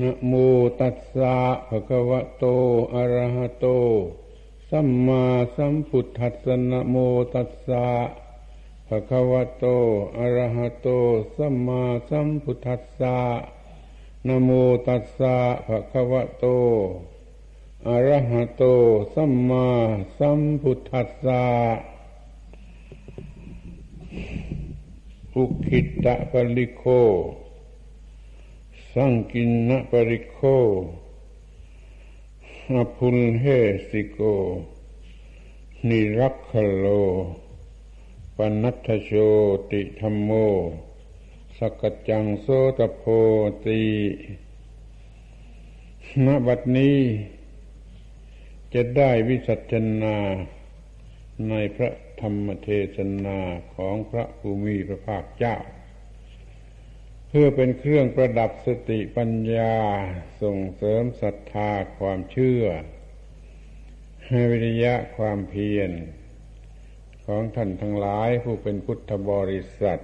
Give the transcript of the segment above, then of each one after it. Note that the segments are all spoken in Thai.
นะโมตัสสะภะคะวะโต อะระหะโต สัมมาสัมพุทธัสสะนะโมตัสสะภะคะวะโต อะระหะโต สัมมาสัมพุทธัสสะนะโมตัสสะภะคะวะโต อะระหะโต สัมมาสัมพุทธัสสะอุคิตะปริโค สังกินนปริโคอพุลเฮสิโก นิรักขโล ปนัทโชติธรรมโม สกจังโสตโพตีณบัดนี้จะได้วิสัชนาในพระธรรมเทศนาของพระภูมิพระภาคเจ้า เพื่อเป็นเครื่องประดับสติปัญญาส่งเสริมศรัทธาความเชื่อ ให้วิริยะความเพียร ของท่านทั้งหลายผู้เป็นพุทธบริษัท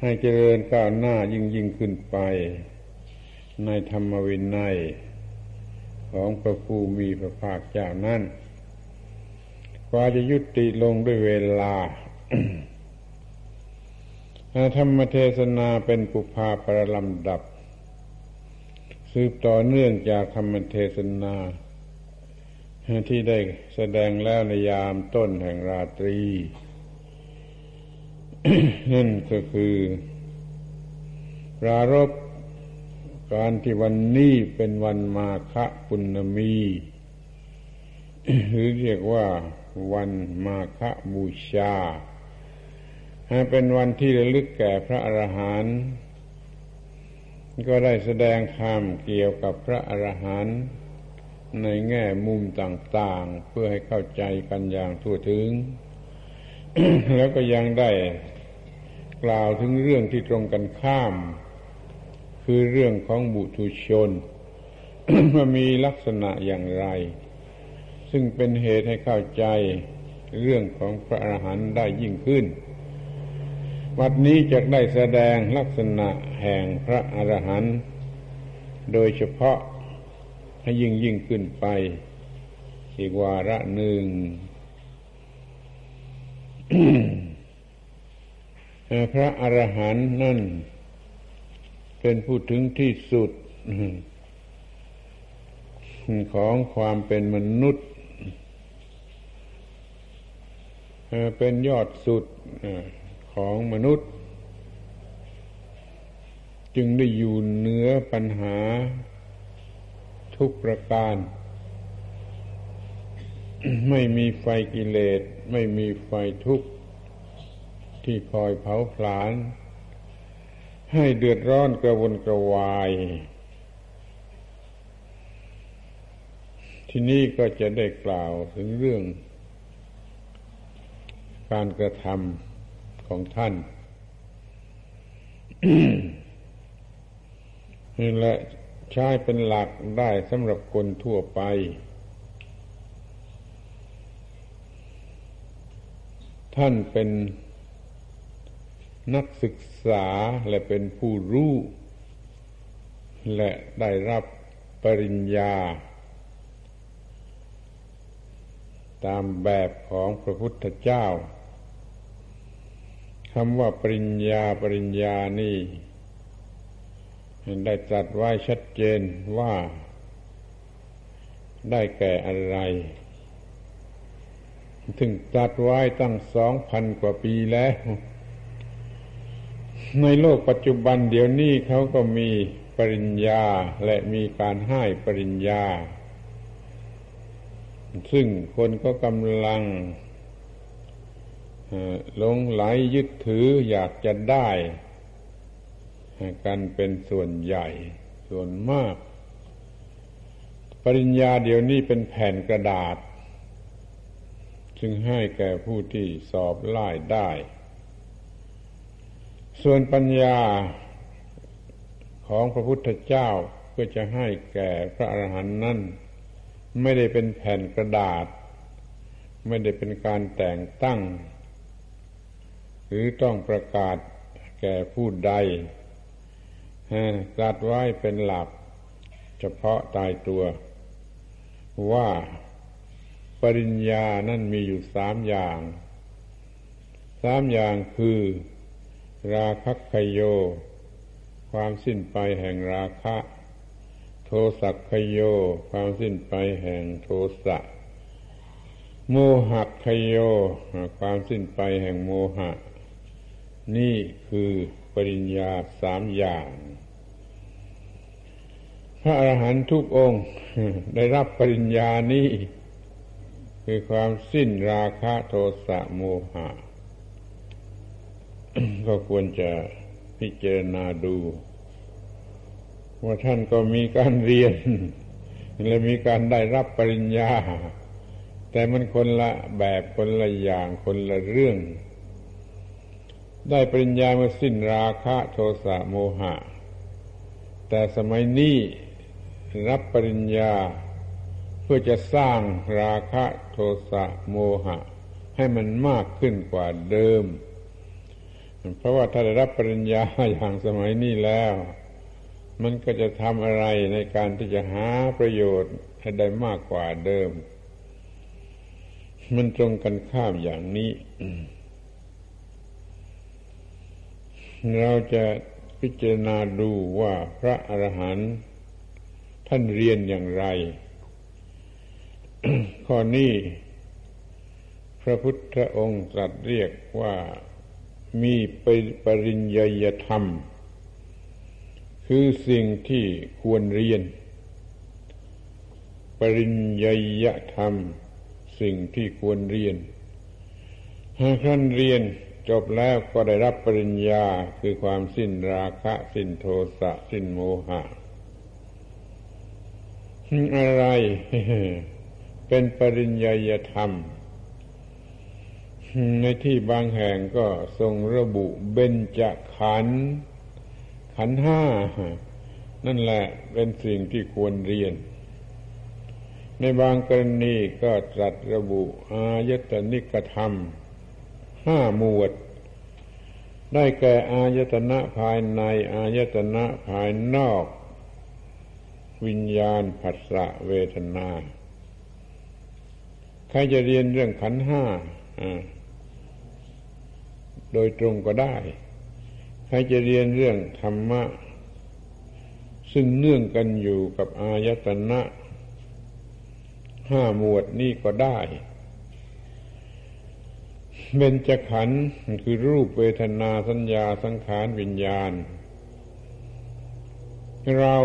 ให้เจริญก้าวหน้ายิ่งยิ่งขึ้นไป ในธรรมวินัย ของพระผู้มีพระภาคเจ้านั้นกว่าจะยุติลงด้วยเวลา ธรรมเทศนาเป็นปุพาประลำดับ สืบต่อเนื่องจากธรรมเทศนา ที่ได้แสดงแล้วในยามต้นแห่งราตรี นั่นก็คือปรารบการที่วันนี้เป็นวันมาฆปุณมี หรือเรียกว่าวันมาฆบูชา เป็นวันที่ระลึกแก่พระอรหันต์ก็ได้แสดงธรรมเกี่ยวกับพระอรหันต์ในแง่มุมต่าง ๆ เพื่อให้เข้าใจกันอย่างทั่วถึง แล้วก็ยังได้กล่าวถึงเรื่องที่ตรงกันข้าม คือเรื่องของบุตุชนว่ามีลักษณะอย่างไร ซึ่งเป็นเหตุให้เข้าใจเรื่องของพระอรหันต์ได้ยิ่งขึ้น วัดนี้จะได้แสดงลักษณะแห่งพระอรหันต์โดยเฉพาะให้ยิ่งยิ่งขึ้นไป อีกวาระหนึ่งพระอรหันต์นั่น เป็นผู้ถึงที่สุด ของความเป็นมนุษย์ เป็นยอดสุด ของมนุษย์ จึงได้อยู่เหนือปัญหาทุกประการ ไม่มีไฟกิเลส ไม่มีไฟทุกข์ ที่คอยเผาผลาญให้เดือดร้อนกระวนกระวาย ที่นี่ก็จะได้กล่าวถึงเรื่องการกระทำ ของท่านนี่แหละใช้เป็นหลักได้สำหรับคนทั่วไป ท่านเป็นนักศึกษาและเป็นผู้รู้ และได้รับปริญญา ตามแบบของพระพุทธเจ้า คำว่าปริญญาปริญญานี่ได้ตรัสไว้ชัดเจนว่า ได้แก่อะไร ถึงตัดไว้ตั้งสองพันกว่าปีแล้ว ในโลกปัจจุบันเดี๋ยวนี้เขาก็มีปริญญาและมีการให้ปริญญา ซึ่งคนก็กำลัง หลงไหลยึดถืออยากจะได้ กันเป็นส่วนใหญ่ส่วนมาก ปริญญาเดี๋ยวนี้เป็นแผ่นกระดาษจึงให้แก่ผู้ที่สอบไล่ได้ ส่วนปัญญาของพระพุทธเจ้าเพื่อจะให้แก่พระอรหันต์นั้นไม่ได้เป็นแผ่นกระดาษ ไม่ได้เป็นการแต่งตั้ง รือต้องประกาศแก่ผู้ใดตัดไว้เป็นหลักเฉพาะตายตัว ว่าปริญญานั่นมีอยู่สามอย่าง สามอย่างคือ ราคะคโย ความสิ้นไปแห่งราคะ โทสักคโย ความสิ้นไปแห่งโทสะโมหะคโย ความสิ้นไปแห่งโมหะ นี่คือปริญญาสามอย่าง พระอรหันตุกองค์ ได้รับปริญญานี้คือความสิ้นราคะโทสะโมหะ ก็ควรจะพิจารณาดู ว่าท่านก็มีการเรียน และมีการได้รับปริญญา แต่มันคนละแบบคนละอย่างคนละเรื่อง ได้ปริญญาเมื่อสิ้นราคะโทสะโมหะ แต่สมัยนี้รับปริญญา เพื่อจะสร้างราคะโทสะโมหะ ให้มันมากขึ้นกว่าเดิม เพราะว่าถ้าได้รับปริญญาอย่างสมัยนี้แล้ว มันก็จะทำอะไรในการที่จะหาประโยชน์ให้ได้มากกว่าเดิม มันตรงกันข้ามอย่างนี้ เราจะพิจารณาดูว่าพระอรหันต์ท่านเรียนอย่างไร ข้อนี้พระพุทธองค์ตรัสเรียกว่ามีปปริญญยธรรม คือสิ่งที่ควรเรียน ปริญญยธรรม สิ่งที่ควรเรียนหากท่านเรียน จบแล้วก็ได้รับปริญญาคือความสิ้นราคะ สิ้นโทสะ สิ้นโมหะ อะไร เป็นปริญญาธรรม ในที่บางแห่งก็ทรงระบุเบญจขัน ขันห้า นั่นแหละเป็นสิ่งที่ควรเรียน ในบางกรณีก็ตรัสระบุอายตนิกธรรม ห้าหมวด ได้แก่อายตนะภายใน อายตนะภายนอก วิญญาณผัสสะเวทนา ใครจะเรียนเรื่องขันห้าโดยตรงก็ได้ ใครจะเรียนเรื่องธรรมะ ซึ่งเนื่องกันอยู่กับอายตนะห้าหมวดนี่ก็ได้ เบญจขันธ์คือรูปเวทนาสัญญาสังขารวิญญาณ เรา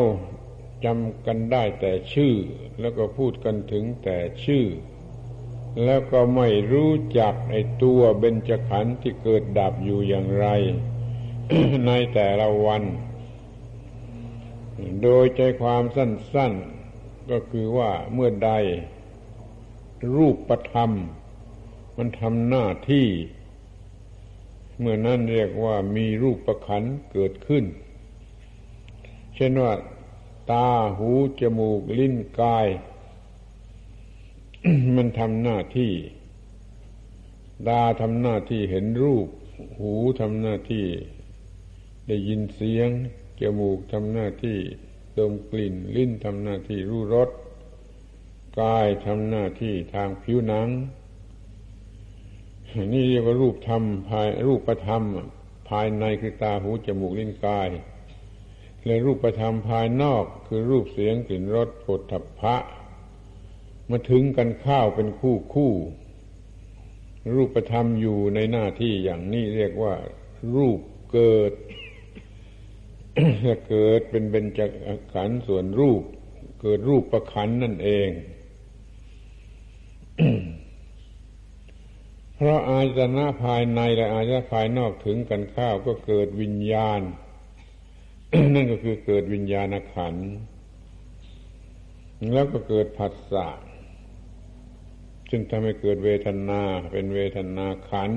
จำกันได้แต่ชื่อ แล้วก็พูดกันถึงแต่ชื่อ แล้วก็ไม่รู้จักไอ้ตัวเบญจขันธ์ที่เกิดดับอยู่อย่างไร ในแต่ละวัน โดยใจความสั้น ๆ ก็คือว่าเมื่อใดรูปประธรรม มันทำหน้าที่ เมื่อนั้นเรียกว่ามีรูปประขันเกิดขึ้น เช่นว่า ตาหูจมูกลิ้นกาย มันทำหน้าที่ ตาทำหน้าที่เห็นรูป หูทำหน้าที่ ได้ยินเสียง จมูกทำหน้าที่ดมกลิ่น ลิ้นทำหน้าที่รู้รสกายทำหน้าที่ทางผิวหนัง นี่เรียกว่ารูปธรรมภายรูปธรรม ภายในคือตาหูจมูกลิ้นกายเลยรูปธรรมภายนอกคือรูปเสียงกลิ่นรสผลถัพพะมาถึงกันข้าวเป็นคู่คู่ รูปธรรมอยู่ในหน้าที่อย่างนี้เรียกว่า รูปเกิดเกิดเป็นเบญจขันธ์ส่วนรูป เกิดรูปประขันนั่นเอง เพราะอาจนะภายในและอาจนะภายนอกถึงกันข้าวก็เกิดวิญญาณ นั่นก็คือเกิดวิญญาณขัน แล้วก็เกิดผัสสะซึ่งทำให้เกิดเวทนา เป็นเวทนาขัน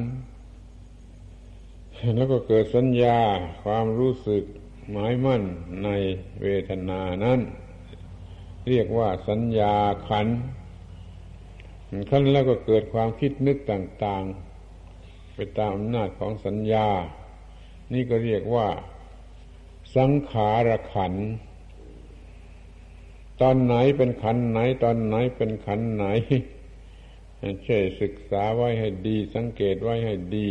แล้วก็เกิดสัญญาความรู้สึกหมายมั่นในเวทนานั้น เรียกว่าสัญญาขันธ ขั้นแล้วก็เกิดความคิดนึกต่างๆ ไปตามอำนาจของสัญญา นี่ก็เรียกว่า สังขารขัน ตอนไหนเป็นขันไหน ตอนไหนเป็นขันไหนช่วยศึกษาไว้ให้ดี สังเกตไว้ให้ดี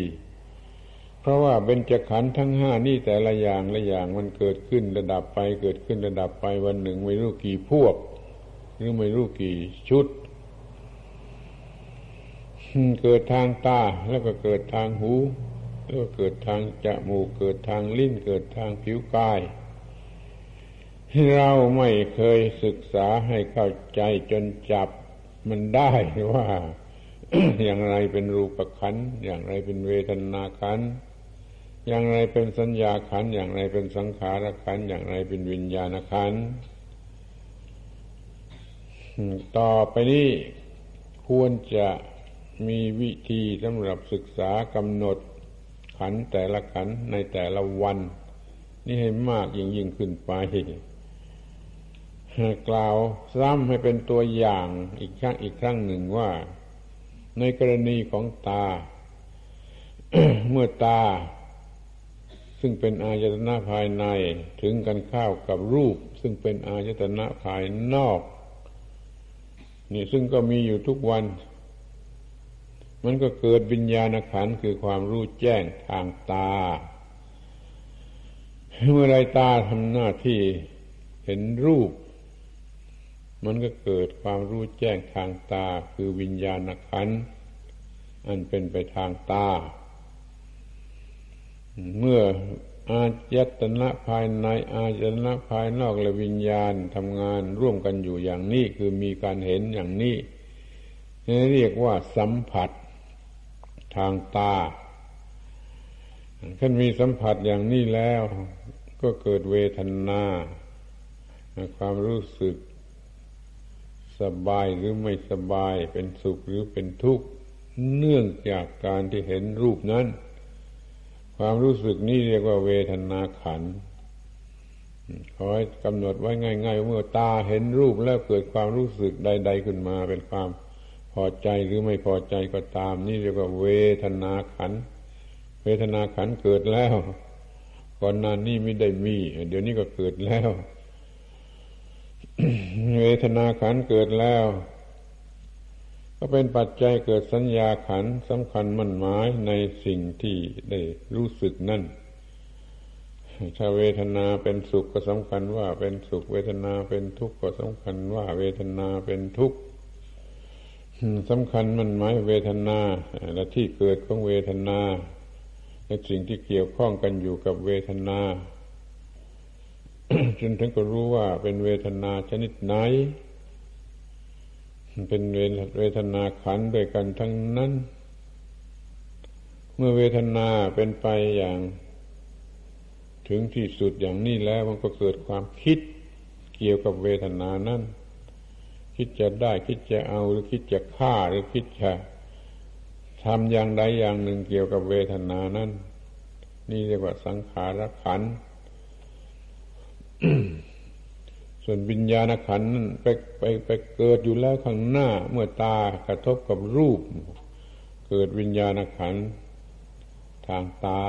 เพราะว่าเป็นจขันทั้งห้านี่แต่ละอย่างละอย่างมันเกิดขึ้นระดับไป เกิดขึ้นระดับไปวันหนึ่งไม่รู้กี่พวก หรือไม่รู้กี่ชุด เกิดทางตาแล้วก็เกิดทางหู แล้วก็เกิดทางจมูกเกิดทางลิ้นเกิดทางผิวกายเราไม่เคยศึกษาให้เข้าใจจนจับมันได้ว่า อย่างไรเป็นรูปขัน อย่างไรเป็นเวทนาขัน อย่างไรเป็นสัญญาขัน อย่างไรเป็นสังขารขัน อย่างไรเป็นวิญญาณขัน ต่อไปนี้ควรจะ มีวิธีสำหรับศึกษากำหนดขันแต่ละขันในแต่ละวัน นี่ให้มากยิ่งยิ่งขึ้นไปกล่าวซ้ำให้เป็นตัวอย่างอีกครั้งอีกครั้งหนึ่งว่า ในกรณีของตา เมื่อตา ซึ่งเป็นอายตนะภายในถึงกันข้าวกับรูป ซึ่งเป็นอายตนะภายนอก นี่ซึ่งก็มีอยู่ทุกวัน มันก็เกิดวิญญาณขันคือความรู้แจ้งทางตา เมื่อไรตาทำหน้าที่เห็นรูป มันก็เกิดความรู้แจ้งทางตาคือวิญญาณขันอันเป็นไปทางตา เมื่ออาจตนะภายในอาจตนะภายนอกและวิญญาณทำงานร่วมกันอยู่อย่างนี้คือมีการเห็นอย่างนี้เรียกว่าสัมผัส ทางตาท่านมีสัมผัสอย่างนี้แล้ว ก็เกิดเวทนาความรู้สึก สบายหรือไม่สบายเป็นสุขหรือเป็นทุกข์ เนื่องจากการที่เห็นรูปนั้น ความรู้สึกนี้เรียกว่าเวทนาขันขอให้กำหนดไว้ง่าย ๆ เมื่อตาเห็นรูปแล้วเกิดความรู้สึกใด ๆ ขึ้นมาเป็นความ พอใจหรือไม่พอใจก็ตาม นี่เรียกว่าเวทนาขัน เวทนาขันเกิดแล้วก่อนหน้านนี้ไม่ได้มี เดี๋ยวนี้ก็เกิดแล้ว เวทนาขันเกิดแล้ว ก็เป็นปัจจัยเกิดสัญญาขันสำคัญมั่นหมายในสิ่งที่ได้รู้สึกนั่นถ้าเวทนาเป็นสุขก็สำคัญว่าเป็นสุข เวทนาเป็นทุกข์ก็สำคัญว่าเวทนาเป็นทุกข์ สำคัญมันหมายเวทนาและที่เกิดของเวทนาและสิ่งที่เกี่ยวข้องกันอยู่กับเวทนาจนถึงก็รู้ว่าเป็นเวทนาชนิดไหน เป็นเวทนาขันด้วยกันทั้งนั้น เมื่อเวทนาเป็นไปอย่าง ถึงที่สุดอย่างนี้แล้วมันก็เกิดความคิดเกี่ยวกับเวทนานั้น คิดจะได้ คิดจะเอาหรือคิดจะฆ่าหรือคิดจะทำอย่างใดอย่างหนึ่งเกี่ยวกับเวทนานั้นนี่เรียกว่าสังขารขัน ส่วนวิญญาณขันนั้นไปไปไปเกิดอยู่แล้วข้างหน้า เมื่อตากระทบกับรูป เกิดวิญญาณขันทางตา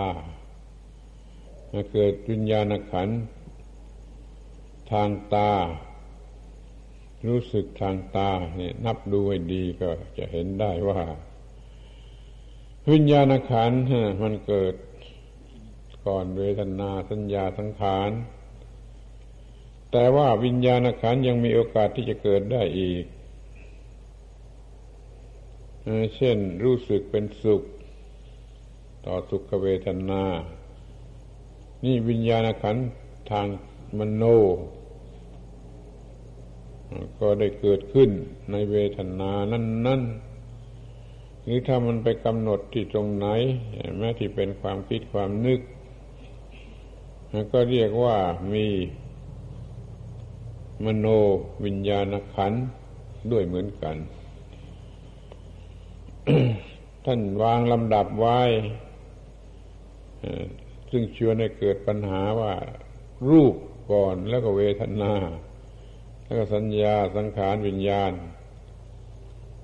เกิดวิญญาณขันทางตา รู้สึกทางตาเนี่ยนับดูให้ดีก็จะเห็นได้ว่า วิญญาณขันมันเกิดก่อนเวทนาสัญญาสังขารแต่ว่าวิญญาณขันยังมีโอกาสที่จะเกิดได้อีก เช่นรู้สึกเป็นสุข ต่อสุขเวทนา นี่วิญญาณขันทางมโน ก็ได้เกิดขึ้นในเวทนานั้น ๆ หรือถ้ามันไปกำหนดที่ตรงไหน แม้ที่เป็นความคิดความนึก ก็เรียกว่ามีมโนวิญญาณขันด้วยเหมือนกัน ท่านวางลำดับไว้ ซึ่งชวนให้เกิดปัญหาว่า รูปก่อนแล้วก็เวทนา แล้วก็สัญญาสังขารวิญญาณ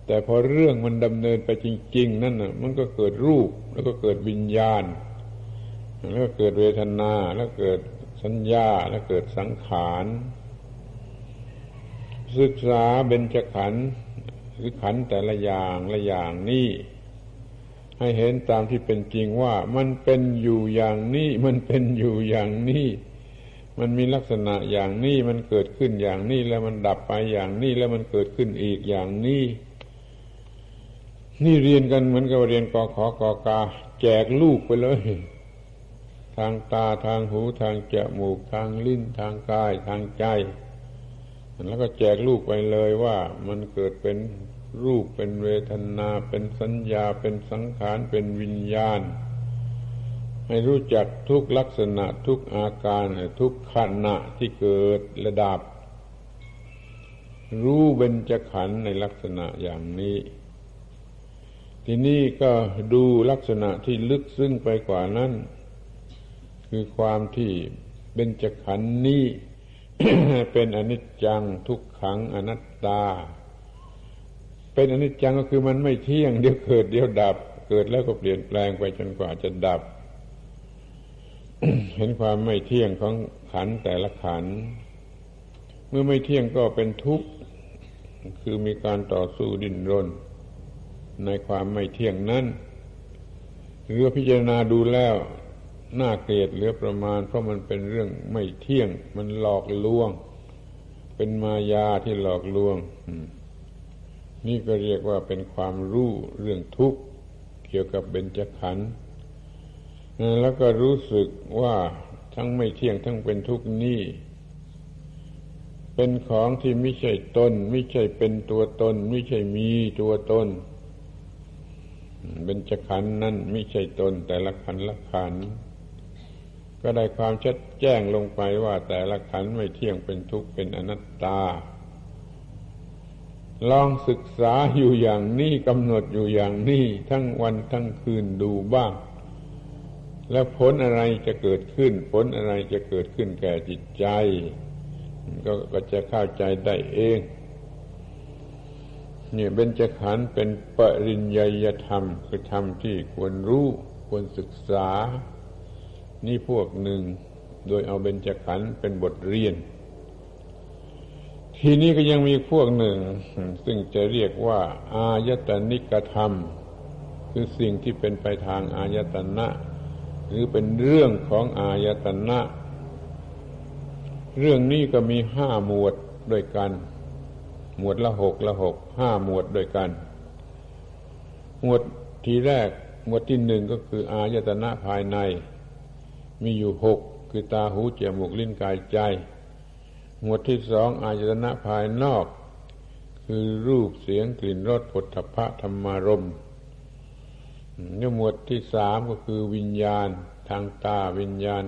แต่พอเรื่องมันดำเนินไปจริง ๆ นั่นน่ะ มันก็เกิดรูป แล้วก็เกิดวิญญาณ แล้วก็เกิดเวทนา แล้วเกิดสัญญา และเกิดสังขาร ศึกษาเบญจขันธ์หรือขันธ์แต่ละอย่างละอย่างนี้ให้เห็นตามที่เป็นจริงว่ามันเป็นอยู่อย่างนี้ มันเป็นอยู่อย่างนี้ มันมีลักษณะอย่างนี้มันเกิดขึ้นอย่างนี้แล้วมันดับไปอย่างนี้แล้วมันเกิดขึ้นอีกอย่างนี้ นี่เรียนกันเหมือนกับเรียนกอขอกอกา แจกลูกไปเลย ทางตาทางหูทางจมูกทางลิ้นทางกายทางใจ แล้วก็แจกลูกไปเลยว่ามันเกิดเป็นรูปเป็นเวทนา เป็นสัญญาเป็นสังขารเป็นวิญญาณ ให้รู้จักทุกลักษณะทุกอาการทุกขณะที่เกิดระดับ รู้เบญจขันธ์ในลักษณะอย่างนี้ ทีนี้ก็ดูลักษณะที่ลึกซึ้งไปกว่านั้น คือความที่เบญจขันธ์นี้เป็นอนิจจังทุกขังอนัตตา เป็นอนิจจังก็คือมันไม่เที่ยงเดี๋ยวเกิดเดี๋ยวดับ เกิดแล้วก็เปลี่ยนแปลงไปจนกว่าจะดับ เห็นความไม่เที่ยงของขันแต่ละขัน เมื่อไม่เที่ยงก็เป็นทุกข์ คือมีการต่อสู้ดิ้นรน ในความไม่เที่ยงนั้นหรือพิจารณาดูแล้วน่าเกลียดเหลือประมาณ เพราะมันเป็นเรื่องไม่เที่ยง มันหลอกลวง เป็นมายาที่หลอกลวง นี่ก็เรียกว่าเป็นความรู้เรื่องทุกข์เกี่ยวกับเบญจขันธ์ แล้วก็รู้สึกว่าทั้งไม่เที่ยงทั้งเป็นทุกข์นี่เป็นของที่ไม่ใช่ตนไม่ใช่เป็นตัวตน ไม่ใช่มีตัวตนเบญจขันนั่นไม่ใช่ตน แต่ละขันละขัน ก็ได้ความชัดแจ้งลงไปว่า แต่ละขันไม่เที่ยงเป็นทุกข์เป็นอนัตตา ลองศึกษาอยู่อย่างนี้กำหนดอยู่อย่างนี้ทั้งวันทั้งคืนดูบ้าง แล้วผลอะไรจะเกิดขึ้น ผลอะไรจะเกิดขึ้นแก่จิตใจ ก็ก็จะเข้าใจได้เองเนี่ยเบญจขันธ์เป็นปริญญยธรรม คือธรรมที่ควรรู้ควรศึกษา นี่พวกหนึ่ง โดยเอาเบญจขันธ์เป็นบทเรียน ทีนี้ก็ยังมีพวกหนึ่ง ซึ่งจะเรียกว่า อายตนิกธรรม คือสิ่งที่เป็นไปทางอายตนะ หรือเป็นเรื่องของอายตนะ เรื่องนี้ก็มีห้าหมวดด้วยกัน หมวดละหกละหกห้าหมวดด้วยกัน หมวดทีแรก หมวดที่หนึ่งก็คืออายตนะภายใน มีอยู่หกคือตาหูจมูกลิ้นกายใจ หมวดที่สองอายตนะภายนอก คือรูปเสียงกลิ่นรสผลทพะธรรมารมเนี่หมวดที่สามก็คือวิญญาณทางตาวิญญาณ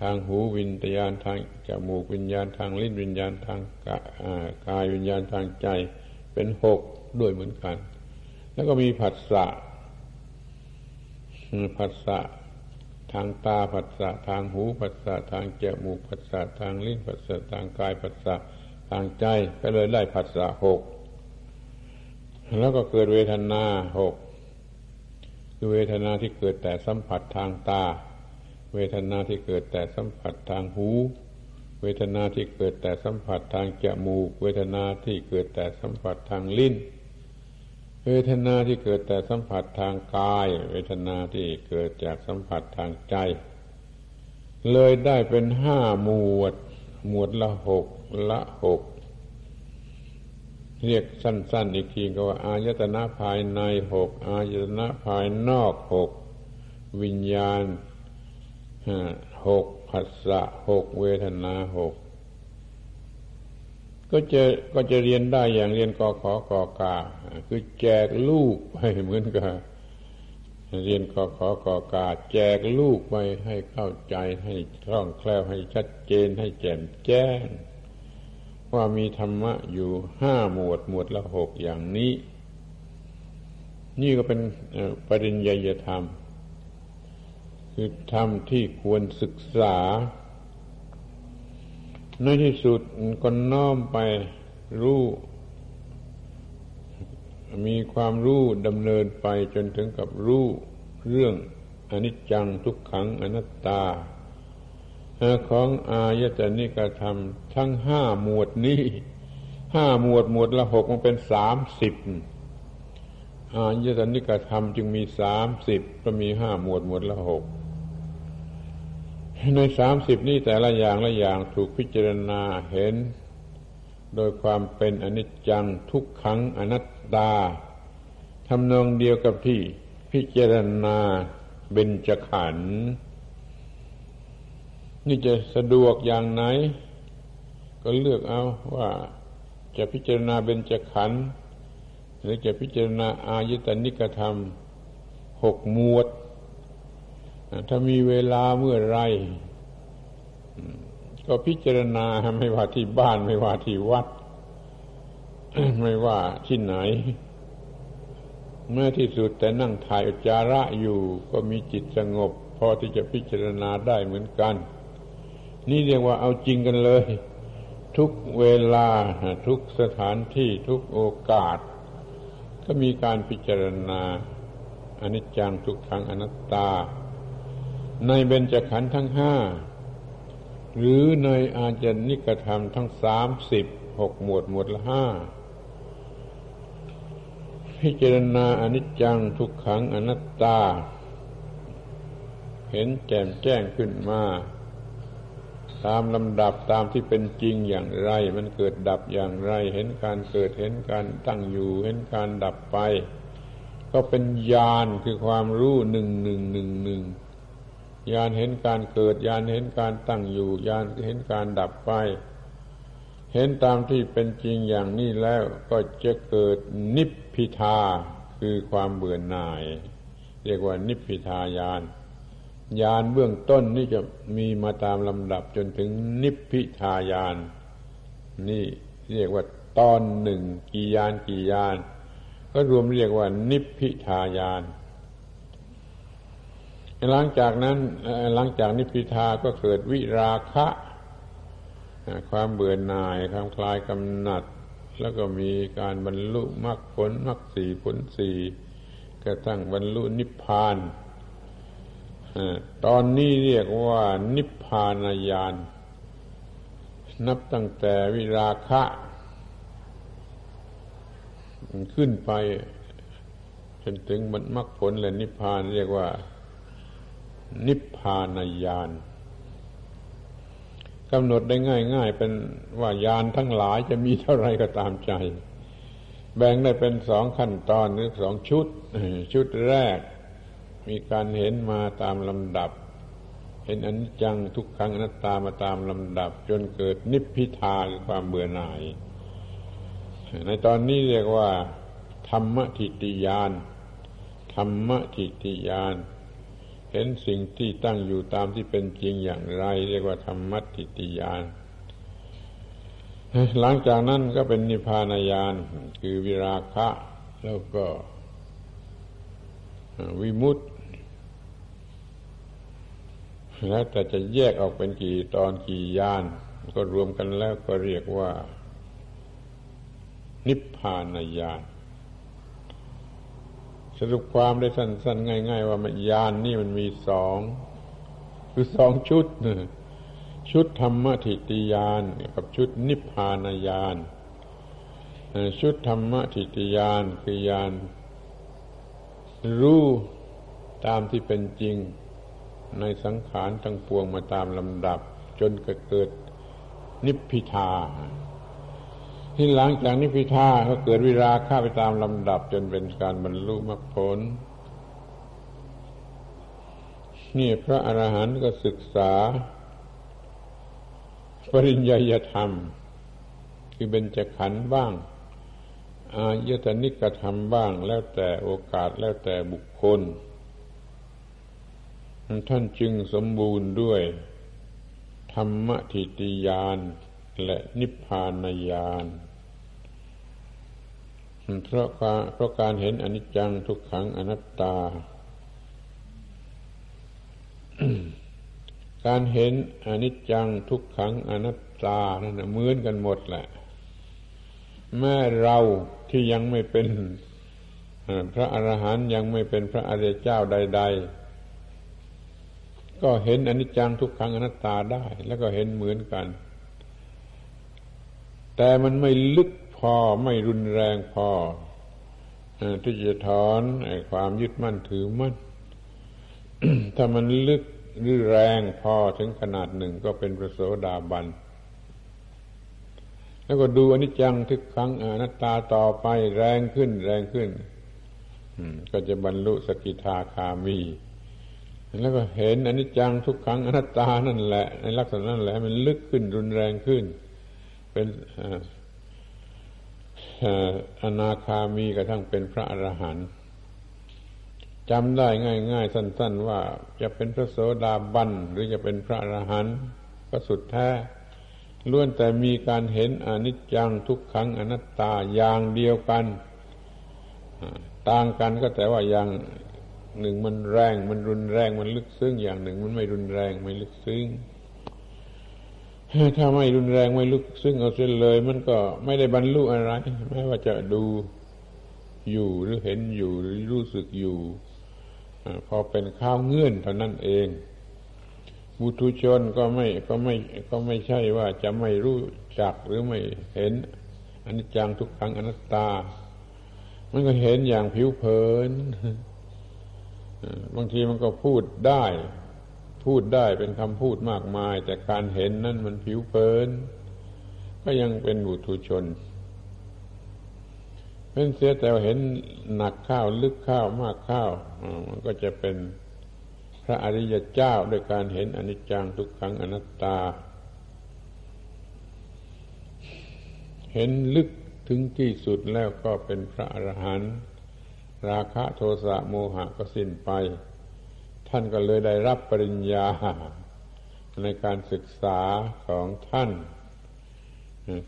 ทางหูวิญญาณทางจมูกวิญญาณทางลิ้นวิญญาณทางกายวิญญาณทางใจ เป็นหกด้วยเหมือนกัน แล้วก็มีผัสสะผัสสะทางตาผัสสะทางหูผัสสะทางจมูกผัสสะทางลิ้นผัสสะทางกายผัสสะทางใจ ก็เลยได้ผัสสะหกแล้วก็เกิดเวทนาหก คือเวทนาที่เกิดแต่สัมผัสทางตา เวทนาที่เกิดแต่สัมผัสทางหู เวทนาที่เกิดแต่สัมผัสทางจมูก เวทนาที่เกิดแต่สัมผัสทางลิ้น เวทนาที่เกิดแต่สัมผัสทางกาย เวทนาที่เกิดจากสัมผัสทางใจ เลยได้เป็นห้าหมวด หมวดละหกละหก เรียกสั้น ๆ อีกทีก็ว่า อายตนะภายในหกอายตนะภายนอกหกวิญญาณหกผัสสะหกเวทนาหกก็จะก็จะเรียนได้อย่างเรียนกอขอกอกา คือแจกลูกไปเหมือนกับเรียนกอขอกอกา แจกลูกไปให้เข้าใจให้คล่องแคล่วให้ชัดเจนให้แจ่มแจ้ง ว่ามีธรรมะอยู่ห้าหมวดหมวดละหกอย่างนี้ นี่ก็เป็นปริญญาธรรม คือธรรมที่ควรศึกษา ในที่สุดก็น้อมไปรู้ มีความรู้ดำเนินไปจนถึงกับรู้ เรื่องอนิจจังทุกขังอนัตตา ของอายตนิกธรรม ทั้งห้าหมวดนี้ห้าหมวดหมวดละหกมันเป็นสามสิบอายตนิกธรรมจึงมีสามสิบก็มีห้าหมวดหมวดละหกในสามสิบนี้แต่ละอย่างละอย่างถูกพิจารณาเห็น โดยความเป็นอนิจจังทุกขังอนัตตาทำนองเดียวกับที่พิจารณาเบญจขันธ์ นี่จะสะดวกอย่างไหน ก็เลือกเอาว่าจะพิจารณาเบญจขันธ์หรือจะพิจารณาอายตนิกธรรมหกหมวด ถ้ามีเวลาเมื่อไรก็พิจารณาไม่ว่าที่บ้านไม่ว่าที่วัด ไม่ว่าที่ไหน เมื่อที่สุดแต่นั่งถ่ายอุจาระอยู่ ก็มีจิตสงบ พอที่จะพิจารณาได้เหมือนกัน นี่เรียกว่าเอาจริงกันเลย ทุกเวลาทุกสถานที่ทุกโอกาส ก็มีการพิจารณาอนิจจังทุกขังอนัตตา ในเบญจขันธ์ทั้งห้าหรือในอาจนิกธรรมทั้งสามสิบหกหมวดหมวดละห้าพิจารณาอนิจจังทุกขังอนัตตา เห็นแจ่มแจ้งขึ้นมา ตามลำดับตามที่เป็นจริงอย่างไร มันเกิดดับอย่างไร เห็นการเกิดเห็นการตั้งอยู่ เห็นการดับไป ก็เป็นญาณคือความรู้หนึ่งหนึ่งหนึ่งหนึ่งญาณเห็นการเกิดญาณเห็นการตั้งอยู่ญาณเห็นการดับไป เห็นตามที่เป็นจริงอย่างนี้แล้วก็จะเกิดนิพพิทาคือความเบื่อหน่าย เรียกว่านิพพิทายาน ญาณเบื้องต้นนี่จะมีมาตามลำดับจนถึงนิพพิทายาน นี่เรียกว่าตอนหนึ่งกี่ยานกี่ยาน ก็รวมเรียกว่านิพพิทายาน หลังจากนั้นหลังจากนิพพิทาก็เกิดวิราคะ ความเบื่อหน่ายความคลายกำหนัด แล้วก็มีการบรรลุมรรคผลมรรคสี่ผลสี่กระทั่งบรรลุนิพพาน ตอนนี้เรียกว่านิพพานญาณนับตั้งแต่วิราคะ ขึ้นไปจนถึงบรรมรรคผลและนิพพานเรียกว่า นิพพานญาณกำหนดได้ง่าย ๆ เป็นว่ายานทั้งหลายจะมีเท่าไรก็ตามใจ แบ่งได้เป็นสองขั้นตอนหรือสองชุด ชุดแรก มีการเห็นมาตามลำดับ เห็นอนิจจังทุกครั้งอนัตตามาตามลำดับ จนเกิดนิพพิทาคือความเบื่อหน่าย ในตอนนี้เรียกว่า ธรรมทิติยาน ธรรมทิติยาน เห็นสิ่งที่ตั้งอยู่ตามที่เป็นจริงอย่างไร เรียกว่าธรรมทิติยานหลังจากนั้นก็เป็นนิพพานญาณคือวิราคะ แล้วก็ วิมุตต แล้วแต่จะแยกออกเป็นกี่ตอนกี่ยาน ก็รวมกันแล้วก็เรียกว่า นิพพานญาณสรุปความได้สั้นๆง่าย ๆ ว่ามันญาณนี่มันมีสอง คือสองชุด ชุดธรรมทิติยานกับชุดนิพพานญาณชุดธรรมทิติยานคือยานรู้ตามที่เป็นจริง ในสังขารทั้งปวงมาตามลำดับ จนเกิดนิพพิทา ที่หลังจากนิพพิทาก็เกิดวิราคะไปตามลำดับ จนเป็นการบรรลุมรรคผลนี่พระอรหันต์ก็ศึกษา ปริญญาธรรม คือเป็นจขันธ์บ้าง อายตนิกธรรมบ้าง แล้วแต่โอกาสแล้วแต่บุคคล ท่านจึงสมบูรณ์ด้วย ธรรมทิติยานและนิพพานญาณเพราะการเพราะการเห็นอนิจจังทุกขังอนัตตา การเห็นอนิจจังทุกขังอนัตตานั่นเหมือนกันหมดแหละ แม้เราที่ยังไม่เป็นพระอรหันต์ยังไม่เป็นพระอริยเจ้าใด ๆ ก็เห็นอนิจจังทุกขังอนัตตาได้ แล้วก็เห็นเหมือนกัน แต่มันไม่ลึกพอไม่รุนแรงพอที่จะถอนความยึดมั่นถือมั่น ถ้ามันลึกหรือแรงพอถึงขนาดหนึ่งก็เป็นประโสดาบัน แล้วก็ดูอนิจจังทุกครั้งอนัตตาต่อไปแรงขึ้น แรงขึ้นก็จะบรรลุสกิทาคามี แล้วก็เห็นอนิจจังทุกครั้งอนัตตานั่นแหละ ในลักษณะนั้นแหละมันลึกขึ้นรุนแรงขึ้น เป็นอนาคามีกระทั่งเป็นพระอรหันต์จำได้ง่าย ๆ สั้น ๆ ว่าจะเป็นพระโสดาบันหรือจะเป็นพระอรหันต์ก็สุดแท้ล้วนแต่มีการเห็นอนิจจังทุกขังอนัตตาอย่างเดียวกัน ต่างกันก็แต่ว่าอย่าง หนึ่งมันแรง มันรุนแรงมันลึกซึ้งอย่างหนึ่งมันไม่รุนแรงไม่ลึกซึ้งถ้าไม่รุนแรงไม่ลึกซึ้งเอาเสียเลย มันก็ไม่ได้บรรลุอะไรแม้ว่าจะดูอยู่หรือเห็นอยู่หรือรู้สึกอยู่พอเป็นข้าวเงื่อนเท่านั้นเองบุตุชนก็ไม่ก็ไม่ก็ไม่ใช่ว่าจะไม่รู้จักหรือไม่เห็นอนิจจังทุกครั้งอนัตตา มันก็เห็นอย่างผิวเผิน บางทีมันก็พูดได้ พูดได้เป็นคำพูดมากมาย แต่การเห็นนั่นมันผิวเผิน ก็ยังเป็นบุตุชน เป็นเสียแต่เห็นหนักข้าวลึกข้าวมากข้าวมันก็จะเป็นพระอริยเจ้าด้วยการเห็นอนิจจังทุกขังอนัตตา เห็นลึกถึงที่สุดแล้วก็เป็นพระอรหันต์ ราคะโทสะโมหะก็สิ้นไป ท่านก็เลยได้รับปริญญาในการศึกษาของท่าน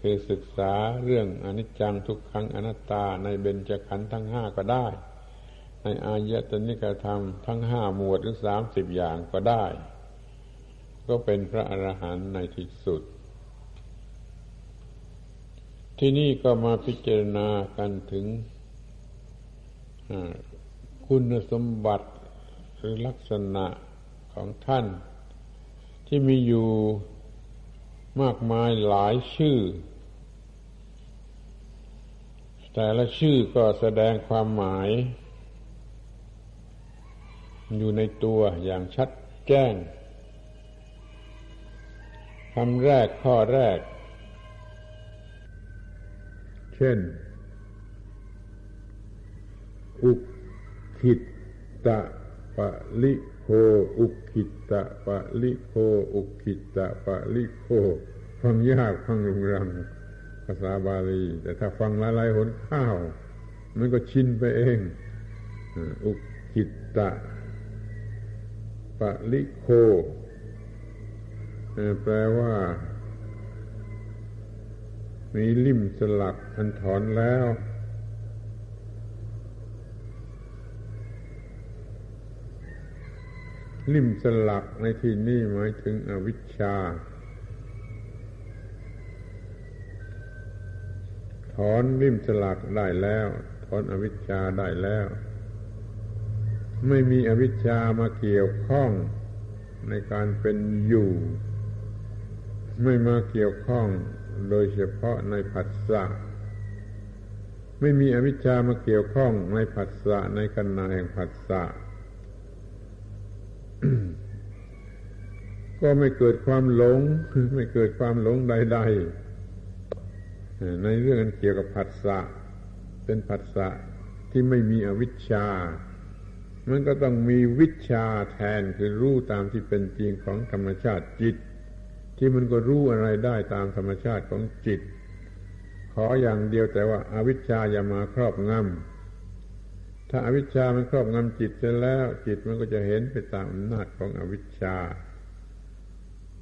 คือศึกษาเรื่องอนิจจังทุกขังอนัตตาในเบญจขันธ์ทั้งห้าก็ได้ ในอายตนิกธรรมทั้งห้าหมวดหรือสามสิบอย่างก็ได้ ก็เป็นพระอรหันต์ในที่สุด ที่นี่ก็มาพิจารณากันถึง คุณสมบัติหรือลักษณะของท่าน ที่มีอยู่มากมายหลายชื่อ แต่ละชื่อก็แสดงความหมาย อยู่ในตัวอย่างชัดแจ้งคำแรกข้อแรก เช่น อุคิตตะปะลิโคอุกิตะปะลิโคอุกิตะปะลิโคฟังยากฟังรุงรัง ภาษาบาลี แต่ถ้าฟังหลายๆหนข้าว มันก็ชินไปเองอุกิตะปะลิโคแปลว่า มีลิ่มสลักอันถอนแล้ว ลิ่มสลักในที่นี้หมายถึงอวิชชา ถอนลิ่มสลักได้แล้ว ถอนอวิชชาได้แล้ว ไม่มีอวิชชามาเกี่ยวข้องในการเป็นอยู่ ไม่มาเกี่ยวข้องโดยเฉพาะในผัสสะไม่มีอวิชชามาเกี่ยวข้องในผัสสะในขณะแห่งผัสสะ ก็ไม่เกิดความหลง ไม่เกิดความหลงใด ๆ ในเรื่องเกี่ยวกับผัสสะ เป็นผัสสะที่ไม่มีอวิชชา มันก็ต้องมีวิชาแทนคือรู้ตามที่เป็นจริงของธรรมชาติจิต ที่มันก็รู้อะไรได้ตามธรรมชาติของจิต ขออย่างเดียวแต่ว่าอาวิชชาอย่ามาครอบงำ ถ้าอาวิชชามันครอบงำจิตเสร็จแล้ว จิตมันก็จะเห็นไปตามอำนาจของอวิชชา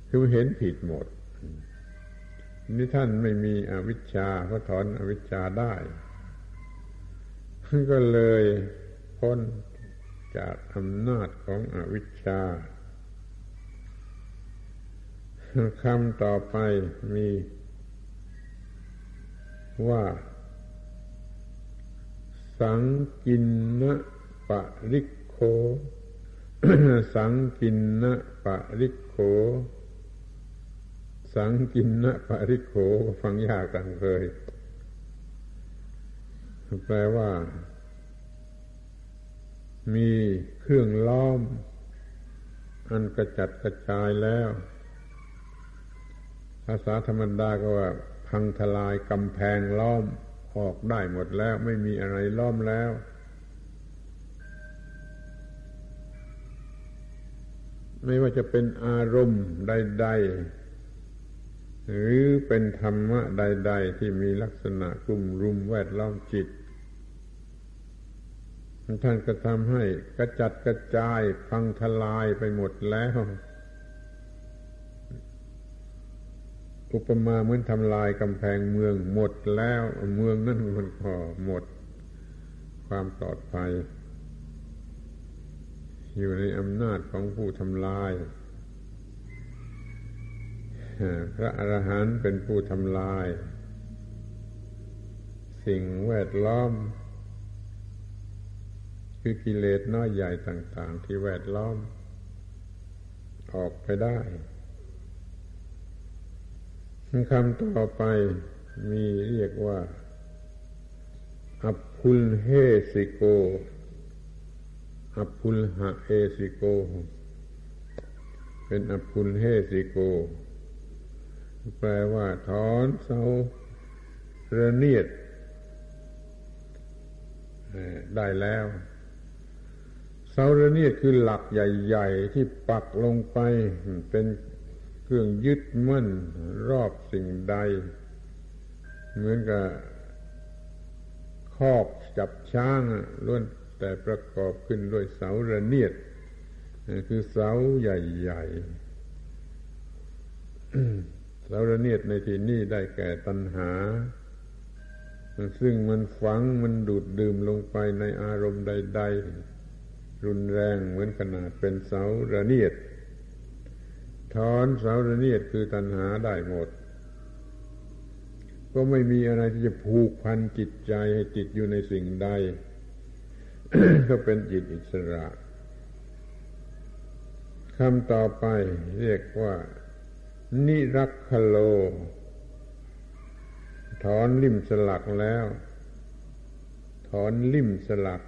คือเห็นผิดหมด นี่ท่านไม่มีอวิชชาก็ถอนอวิชชาได้ก็เลยพ้นจากอำนาจของอวิชชาคำต่อไปมีว่า สังกินนะปะริโคสังกินนะปะริโข สังกินนะปะริโขฟังยากตังเคย แปลว่า มีเครื่องล้อม อันกระจัดกระจายแล้ว ภาษาธรรมดาก็ว่า พังทลายกำแพงล้อม ออกได้หมดแล้วไม่มีอะไรล้อมแล้ว ไม่ว่าจะเป็นอารมณ์ใด ๆ หรือเป็นธรรมะใด ๆ ที่มีลักษณะกลุ่มรุมแวดล้อมจิตท่านก็ทำให้กระจัดกระจายพังทลายไปหมดแล้ว อุปมาเหมือนทำลายกำแพงเมืองหมดแล้วเมืองนั่นมันพอหมด ความปลอดภัย อยู่ในอำนาจของผู้ทำลายพระอรหันต์เป็นผู้ทำลาย สิ่งแวดล้อม คือกิเลสน้อยใหญ่ต่าง ๆ ที่แวดล้อม ออกไปได้ คำต่อไปมีเรียกว่า อัพพุลเฮสิโกอพุลหะเอสิโก เป็นอพุลเฮสิโก แปลว่า ถอนเสาระเนียดได้แล้วเสาระเนียดคือหลักใหญ่ ๆ ที่ปักลงไปเป็น ครื่องยึดมั่นรอบสิ่งใด เหมือนกับคอกจับช้างล้วนแต่ประกอบขึ้นด้วยเสาระเนียด คือเสาใหญ่ๆ เสาระเนียดในที่นี้ได้แก่ตัณหา ซึ่งมันฝังมันดูดดื่มลงไปในอารมณ์ใด ๆ รุนแรงเหมือนขนาดเป็นเสาระเนียด ถอนเสารเนียดคือตัณหาได้หมด ก็ไม่มีอะไรที่จะผูกพันจิตใจให้จิตอยู่ในสิ่งใด ก็เป็นจิตอิสระคำต่อไปเรียกว่า นิรักคโล ถอนลิ่มสลักแล้ว ถอนลิ่มสลัก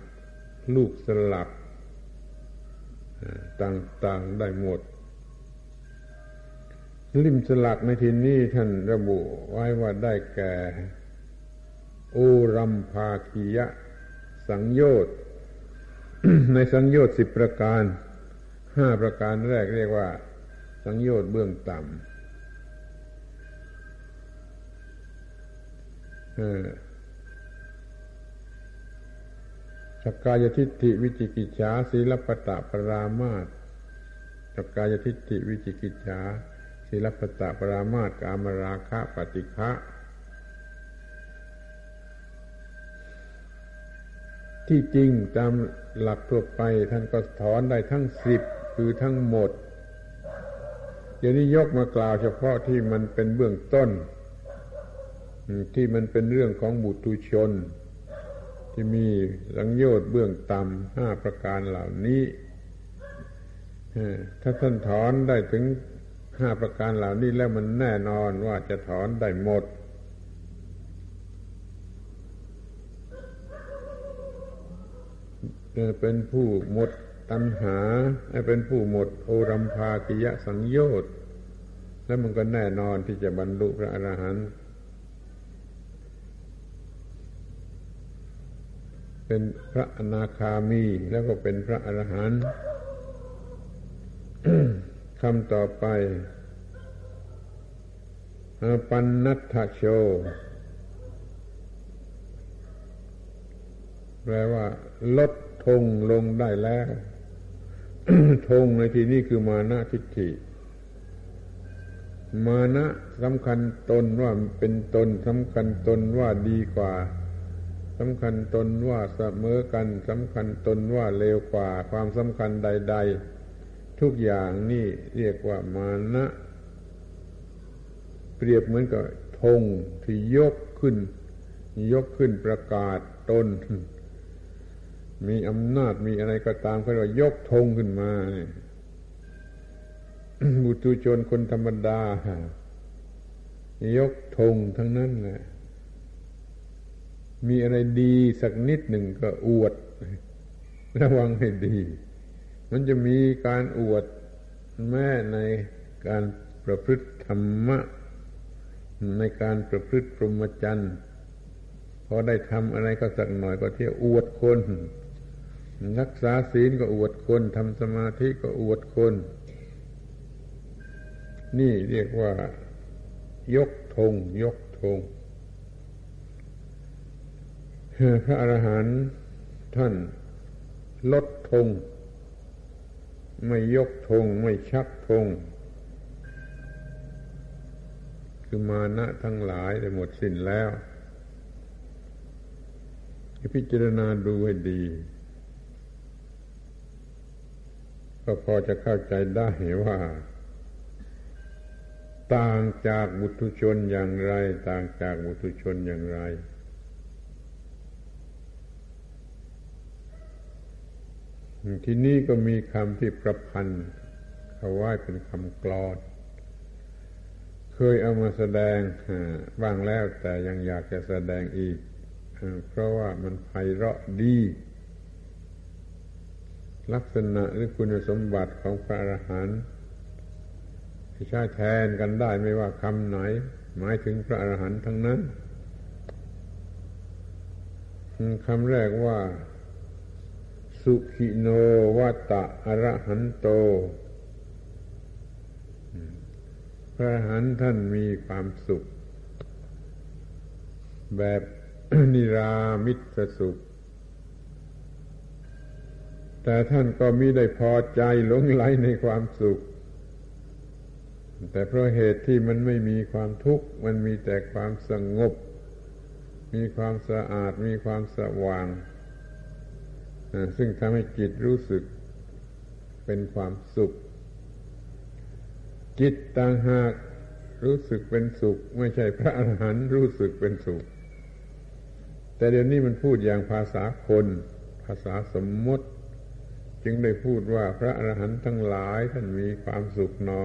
ลูกสลัก ต่างๆได้หมด ลิมสลักในที่นี้ท่านระบุไว้ว่าได้แก่โอรัมภาคียะ สังโยชน์ในสังโยชน์สิบประการห้าประการแรกเรียกว่า สังโยชน์เบื้องต่ำสกกายทิฏฐิวิจิกิจฉาศีลปตะปรามาตสกกายทิฏฐิวิจิกิจฉา ศีลปตะปรามาตกามราคะปฏิฆะที่จริงตามหลักทั่วไปท่านก็ถอนได้ทั้งสิบคือทั้งหมด เดี๋ยวนี้ยกมากล่าวเฉพาะที่มันเป็นเบื้องต้น ที่มันเป็นเรื่องของบุตุชน ที่มีสังโยชน์เบื้องต่ำห้าประการเหล่านี้ถ้าท่านถอนได้ถึง ห้าประการเหล่านี้แล้วมันแน่นอนว่าจะถอนได้หมด เป็นผู้หมดตัณหาเป็นผู้หมดโอรัมภากิยะสังโยชน์แล้วมันก็แน่นอนที่จะบรรลุพระอรหันต์เป็นพระอนาคามีแล้วก็เป็นพระอรหันต์ คำต่อไปปันนัทโช แปลว่า ลดทงลงได้แล้วทงในที่นี้คือมานะทิฏฐิ มานะสำคัญตนว่าเป็นตนสำคัญตนว่าดีกว่าสำคัญตนว่าเสมอกันสำคัญตนว่าเลวกว่า ความสำคัญใด ๆ ทุกอย่างนี่เรียกว่ามานะ เปรียบเหมือนกับธงที่ยกขึ้น ยกขึ้นประกาศตน มีอำนาจมีอะไรก็ตามเขาเรียกว่ายกธงขึ้นมาเนี่ยบุตุชนคนธรรมดา ยกธงทั้งนั้นแหละมีอะไรดีสักนิดหนึ่งก็อวด ระวังให้ดี มันจะมีการอวดแม้ในการประพฤติธรรมะ ในการประพฤติพรหมจรรย์พอได้ทำอะไรก็สักหน่อยก็เที่ยวอวดคน รักษาศีลก็อวดคนทำสมาธิก็อวดคน นี่เรียกว่า ยกธงยกธงพระอรหันต์ท่านลดธง ไม่ยกธงไม่ชักธงคือมานะทั้งหลายได้หมดสิ้นแล้ว พิจารณาดูให้ดี ก็พอจะเข้าใจได้ว่า ต่างจากบุตุชนอย่างไร ต่างจากบุตุชนอย่างไร ที่นี่ก็มีคำที่ประพันธ์เขาไว่าเป็นคำกลอน เคยเอามาแสดงบ้างแล้วแต่ยังอยากจะแสดงอีก เพราะว่ามันไพเราะดี ลักษณะหรือคุณสมบัติของพระอรหันต์ที่ใช้แทนกันได้ไม่ว่าคำไหน หมายถึงพระอรหันต์ทั้งนั้นคำแรกว่า สุขิโนวัตะอรหันโต พระหันท่านมีความสุข แบบนิรามิตสุข แต่ท่านก็มิได้พอใจหลงไหลในความสุข แต่เพราะเหตุที่มันไม่มีความทุกข์ มันมีแต่ความสงบ มีความสะอาด มีความสว่าง ซึ่งทำให้จิตรู้สึกเป็นความสุข จิตต่างหากรู้สึกเป็นสุข ไม่ใช่พระอรหันต์รู้สึกเป็นสุข แต่เดี๋ยวนี้มันพูดอย่างภาษาคน ภาษาสมมติ จึงได้พูดว่าพระอรหันต์ทั้งหลายท่านมีความสุขหนอ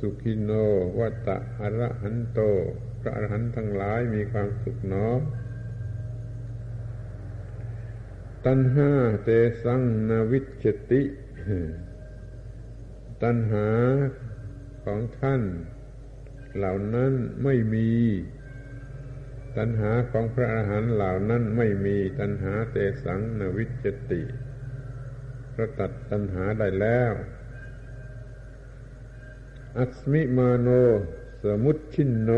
สุขิโนวัตะอรหันโต พระอรหันต์ทั้งหลายมีความสุขหนอ ตัณหาเตสังนาวิจติ ตัณหาของท่าน เหล่านั้นไม่มี ตัณหาของพระอาหารเหล่านั้นไม่มี ตัณหาเตสังนวิจติพระตัดตัณหาได้แล้ว อัสมิมาโน สมุตชินโน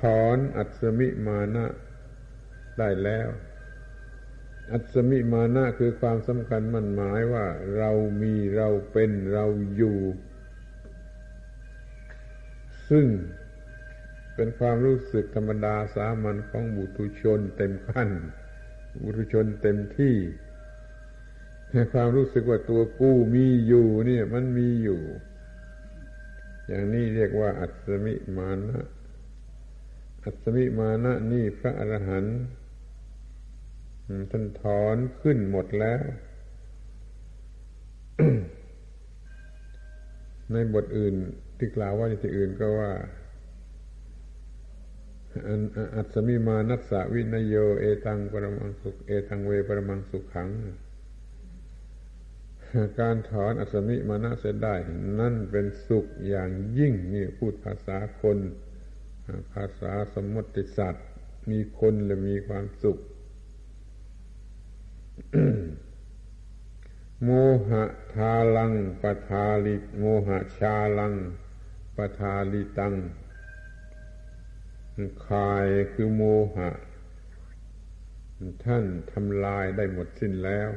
ถอนอัศมิมานะ ได้แล้ว อัศมิมานะคือความสำคัญมันหมายว่า เรามีเราเป็นเราอยู่ ซึ่งเป็นความรู้สึกธรรมดาสามัญของบุตุชนเต็มขั้น บุตุชนเต็มที่ความรู้สึกว่าตัวกู้มีอยู่เนี่ย มันมีอยู่ อย่างนี้เรียกว่า อัศมิมานะ อัศมิมานะนี่พระอรหันต์ ท่านถอนขึ้นหมดแล้ว ในบทอื่นที่กล่าวว่าในที่อื่นก็ว่าอัศมิมานัสสวินโย เอตังปรมังสุข เอตังเวปรมังสุขขัง การถอนอัศมิมานะเสียได้ นั่นเป็นสุขอย่างยิ่งนี่พูดภาษาคน ภาษาสมมติสัตว์ มีคนและมีความสุข โมหะทาลังปทาลิโมหะชาลังปทาลิตังคายคือโมหะ ท่านทำลายได้หมดสิ้นแล้ว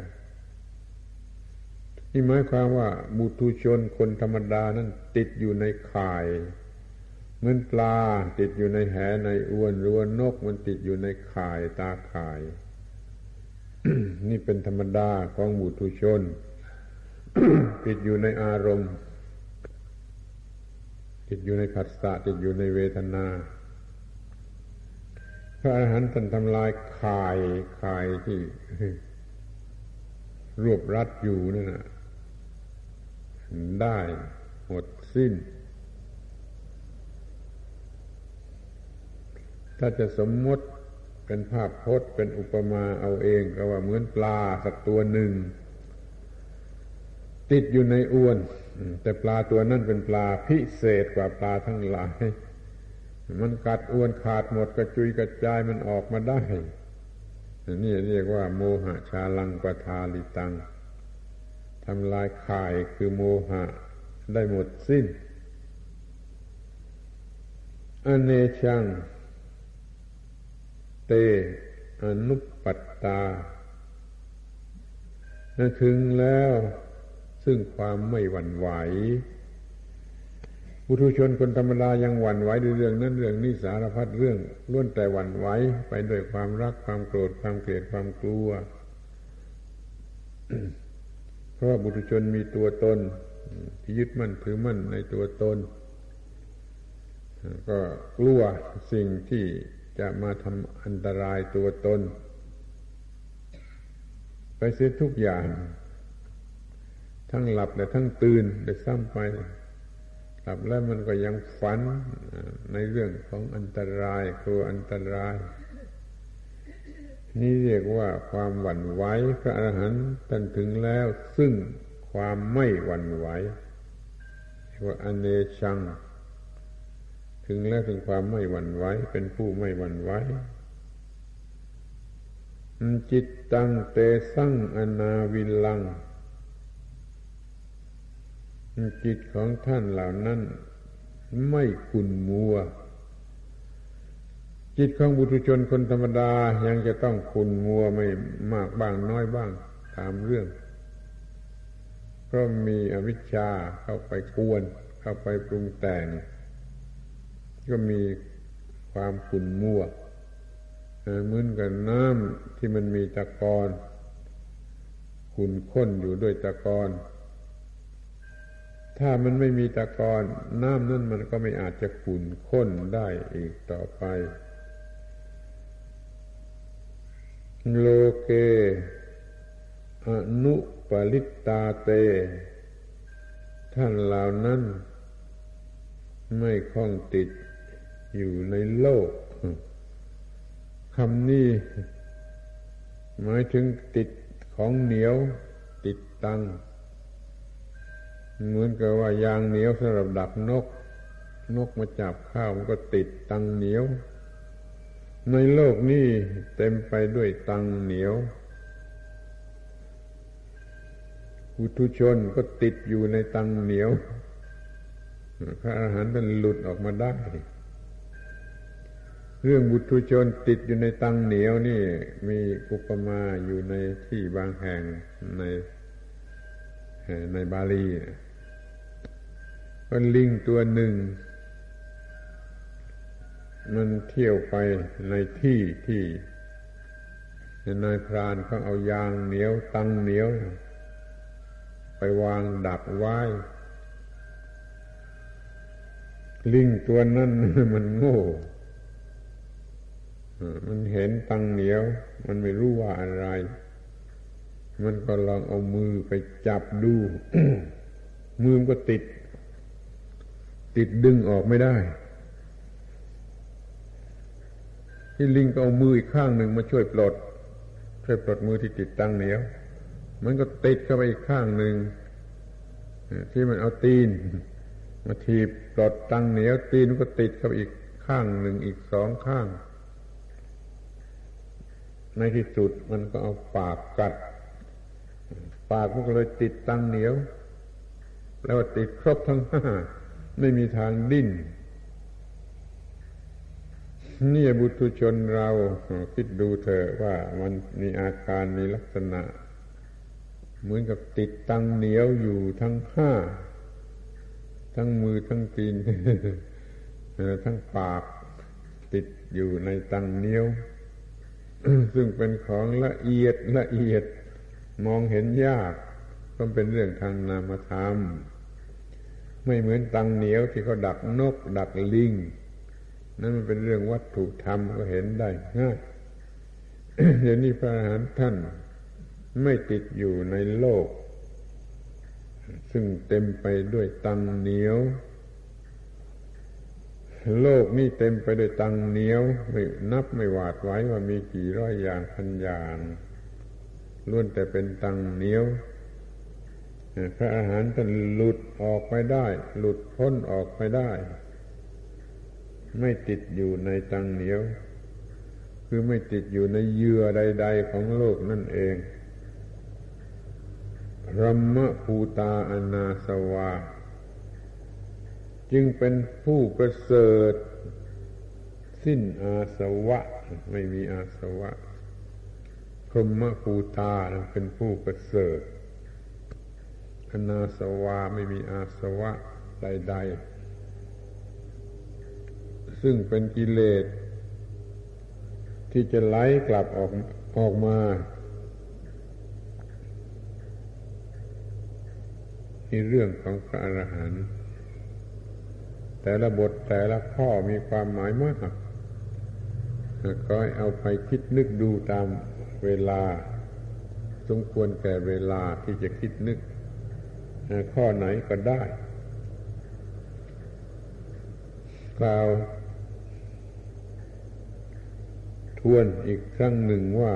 นี่หมายความว่าบุตุชนคนธรรมดานั้นติดอยู่ในข่ายเหมือนปลาติดอยู่ในแหในอวนหรือว่านกมันติดอยู่ในข่ายตาข่าย นี่เป็นธรรมดาของบุตุชน ติดอยู่ในอารมณ์ ติดอยู่ในผัสสะติดอยู่ในเวทนาพระอรหันต์ท่านทำลายข่ายข่ายที่รวบรัดอยู่นั่นนะได้หมดสิ้น ถ้าจะสมมติ เป็นภาพพจน์เป็นอุปมาเอาเองก็ว่าเหมือนปลาสักตัวหนึ่ง ติดอยู่ในอวน แต่ปลาตัวนั้นเป็นปลาพิเศษกว่าปลาทั้งหลาย มันกัดอวนขาดหมดกระจุยกระจายมันออกมาได้นี่เรียกว่า โมหะชาลังปทาลิตังทำลายข่ายคือโมหะได้หมดสิ้น อเนชัง เต อนุปปัตตาถึงแล้วซึ่งความไม่หวั่นไหวบุตุชนคนธรรมดายังหวั่นไหวด้วยเรื่องนั้นเรื่องนี้สารพัดเรื่องล้วนแต่หวั่นไหวไปด้วยความรักความโกรธความเกลียดความกลัว เพราะบุตุชนมีตัวตนที่ยึดมั่นถือมั่นในตัวตน ก็กลัวสิ่งที่ จะมาทำอันตรายตัวตน ไปเสียทุกอย่าง ทั้งหลับและทั้งตื่นได้ซ้ำไปหลับแล้วมันก็ยังฝันในเรื่องของอันตรายกลัวอันตราย นี่เรียกว่าความหวั่นไหวพระอรหันต์ท่านถึงแล้วซึ่งความไม่หวั่นไหวเรียกว่าอเนชัง ถึงแล้วถึงความไม่หวั่นไหวเป็นผู้ไม่หวั่นไหวจิตตังเตสั่งอนาวิลัง จิตของท่านเหล่านั้น ไม่ขุนมัว จิตของบุตุชนคนธรรมดายังจะต้องขุนมัวไม่มากบ้างน้อยบ้างตามเรื่อง เพราะมีอวิชชาเข้าไปกวน เข้าไปปรุงแต่ง ก็มีความขุ่นมัวเหมือนกับน้ำที่มันมีตะกอนขุ่นข้นอยู่ด้วยตะกอนถ้ามันไม่มีตะกอนน้ำนั่นมันก็ไม่อาจจะขุ่นข้นได้อีกต่อไป โลเกอนุปลิตตาเต ท่านเหล่านั้น ไม่คล้องติด อยู่ในโลกคำนี้หมายถึงติดของเหนียว ติดตัง เหมือนกับว่ายางเหนียวสำหรับดักนก นกมาจับข้าวมันก็ติดตังเหนียว ในโลกนี้เต็มไปด้วยตังเหนียวอุทุชนก็ติดอยู่ในตังเหนียว พระอาหารท่านหลุดออกมาได้ เรื่องบุตุชนติดอยู่ในตังเหนียวนี่ มีอุปมาอยู่ในที่บางแห่งในในบาลีว่าลิงตัวหนึ่ง มันเที่ยวไปในที่ที่นายพรานเขาเอายางเหนียวตังเหนียว ไปวางดักไว้ ลิงตัวนั้นมันโง่ มันเห็นตังเหนียว มันไม่รู้ว่าอะไร มันก็ลองเอามือไปจับดู มือมันก็ติด ติดดึงออกไม่ได้ ที่ลิงก็เอามืออีกข้างหนึ่งมาช่วยปลด ช่วยปลดมือที่ติดตังเหนียว มันก็ติดเข้าไปอีกข้างหนึ่งที่มันเอาตีน มาทีบปลดตังเหนียวตีนก็ติดเข้าอีกข้างหนึ่งอีกสองข้าง ในที่สุดมันก็เอาปากกัด ปากมันก็เลยติดตังเหนียว แล้วติดครบทั้งห้าไม่มีทางดิ้นนี่บุตุชนเราคิดดูเถอะว่ามันมีอาการมีลักษณะ เหมือนกับติดตังเหนียวอยู่ทั้งห้า ทั้งมือทั้งตีนทั้งปากติดอยู่ในตังเหนียว ซึ่งเป็นของละเอียดละเอียดมองเห็นยากก็เป็นเรื่องทางนามธรรม ไม่เหมือนตังเหนียวที่เขาดักนก ดักลิง นั่นมันเป็นเรื่องวัตถุธรรมก็เห็นได้ง่ายเดี๋ยวนี้พระอรหันต์ท่านไม่ติดอยู่ในโลก ซึ่งเต็มไปด้วยตังเหนียว โลกนี่เต็มไปด้วยตังเหนียวไม่นับไม่หวาดไว้ว่ามีกี่ร้อยอย่างพันอย่างล้วนแต่เป็นตังเหนียวพระอาหารท่านหลุดออกไปได้ หลุดพ้นออกไปได้ ไม่ติดอยู่ในตังเหนียว คือไม่ติดอยู่ในเยื่อใด ๆ ของโลกนั่นเองพรหมภูตาอนาสวา จึงเป็นผู้ประเสริฐ สิ้นอาสวะ ไม่มีอาสวะพรหมภูตาเป็นผู้ประเสริฐอนาสวาไม่มีอาสวะใดๆ ซึ่งเป็นกิเลส ที่จะไหลกลับออกออกมาที่เรื่องของพระอรหันต์ แต่ละบทแต่ละข้อมีความหมายมากก็ให้เอาไปคิดนึกดูตามเวลา สมควรแก่เวลาที่จะคิดนึก ข้อไหนก็ได้กล่าวทวนอีกครั้งหนึ่งว่า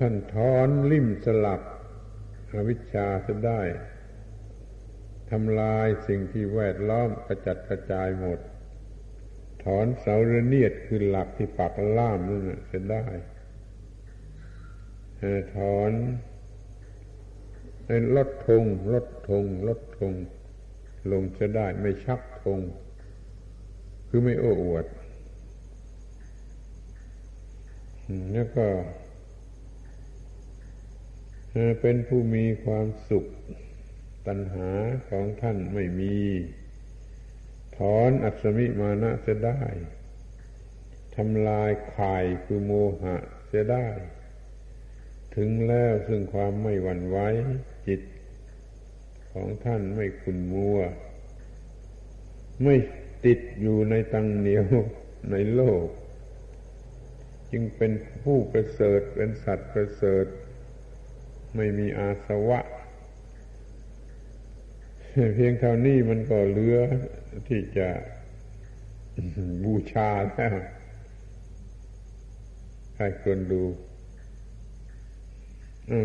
ท่านถอนลิ่มสลับอวิชชาจะได้ ทำลายสิ่งที่แวดล้อมกระจัดกระจายหมด ถอนเสาระเนียดคือหลักที่ปักล่ามนั่นจะได้ถอนลดทงลดทงลดทง ลงจะได้ไม่ชักทง คือไม่โอ้อวด แล้วก็เป็นผู้มีความสุข ตัณหาของท่านไม่มี ถอนอัศมิมานะจะได้ทำลายข่ายคือโมหะจะได้ ถึงแล้วซึ่งความไม่หวั่นไหวจิตของท่านไม่ขุนมัว ไม่ติดอยู่ในตังเหนียวในโลก จึงเป็นผู้ประเสริฐเป็นสัตว์ประเสริฐ ไม่มีอาสวะ เพียงเท่านี้มันก็เหลือที่จะบูชาแล้วใครควรดู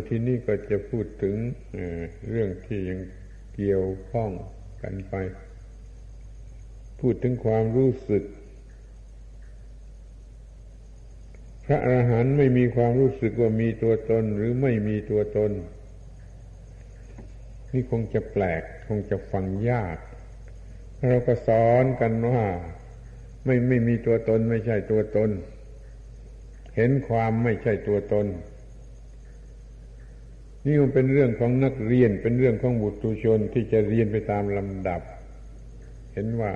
ทีนี้ก็จะพูดถึงเรื่องที่ยังเกี่ยวข้องกันไป พูดถึงความรู้สึก พระอรหันต์ไม่มีความรู้สึกว่ามีตัวตนหรือไม่มีตัวตน นี่คงจะแปลกคงจะฟังยาก เราก็สอนกันว่า ไม่ไม่มีตัวตนไม่ใช่ตัวตน เห็นความไม่ใช่ตัวตน นี่มันเป็นเรื่องของนักเรียนเป็นเรื่องของบุตรชนที่จะเรียนไปตามลำดับ เห็นว่า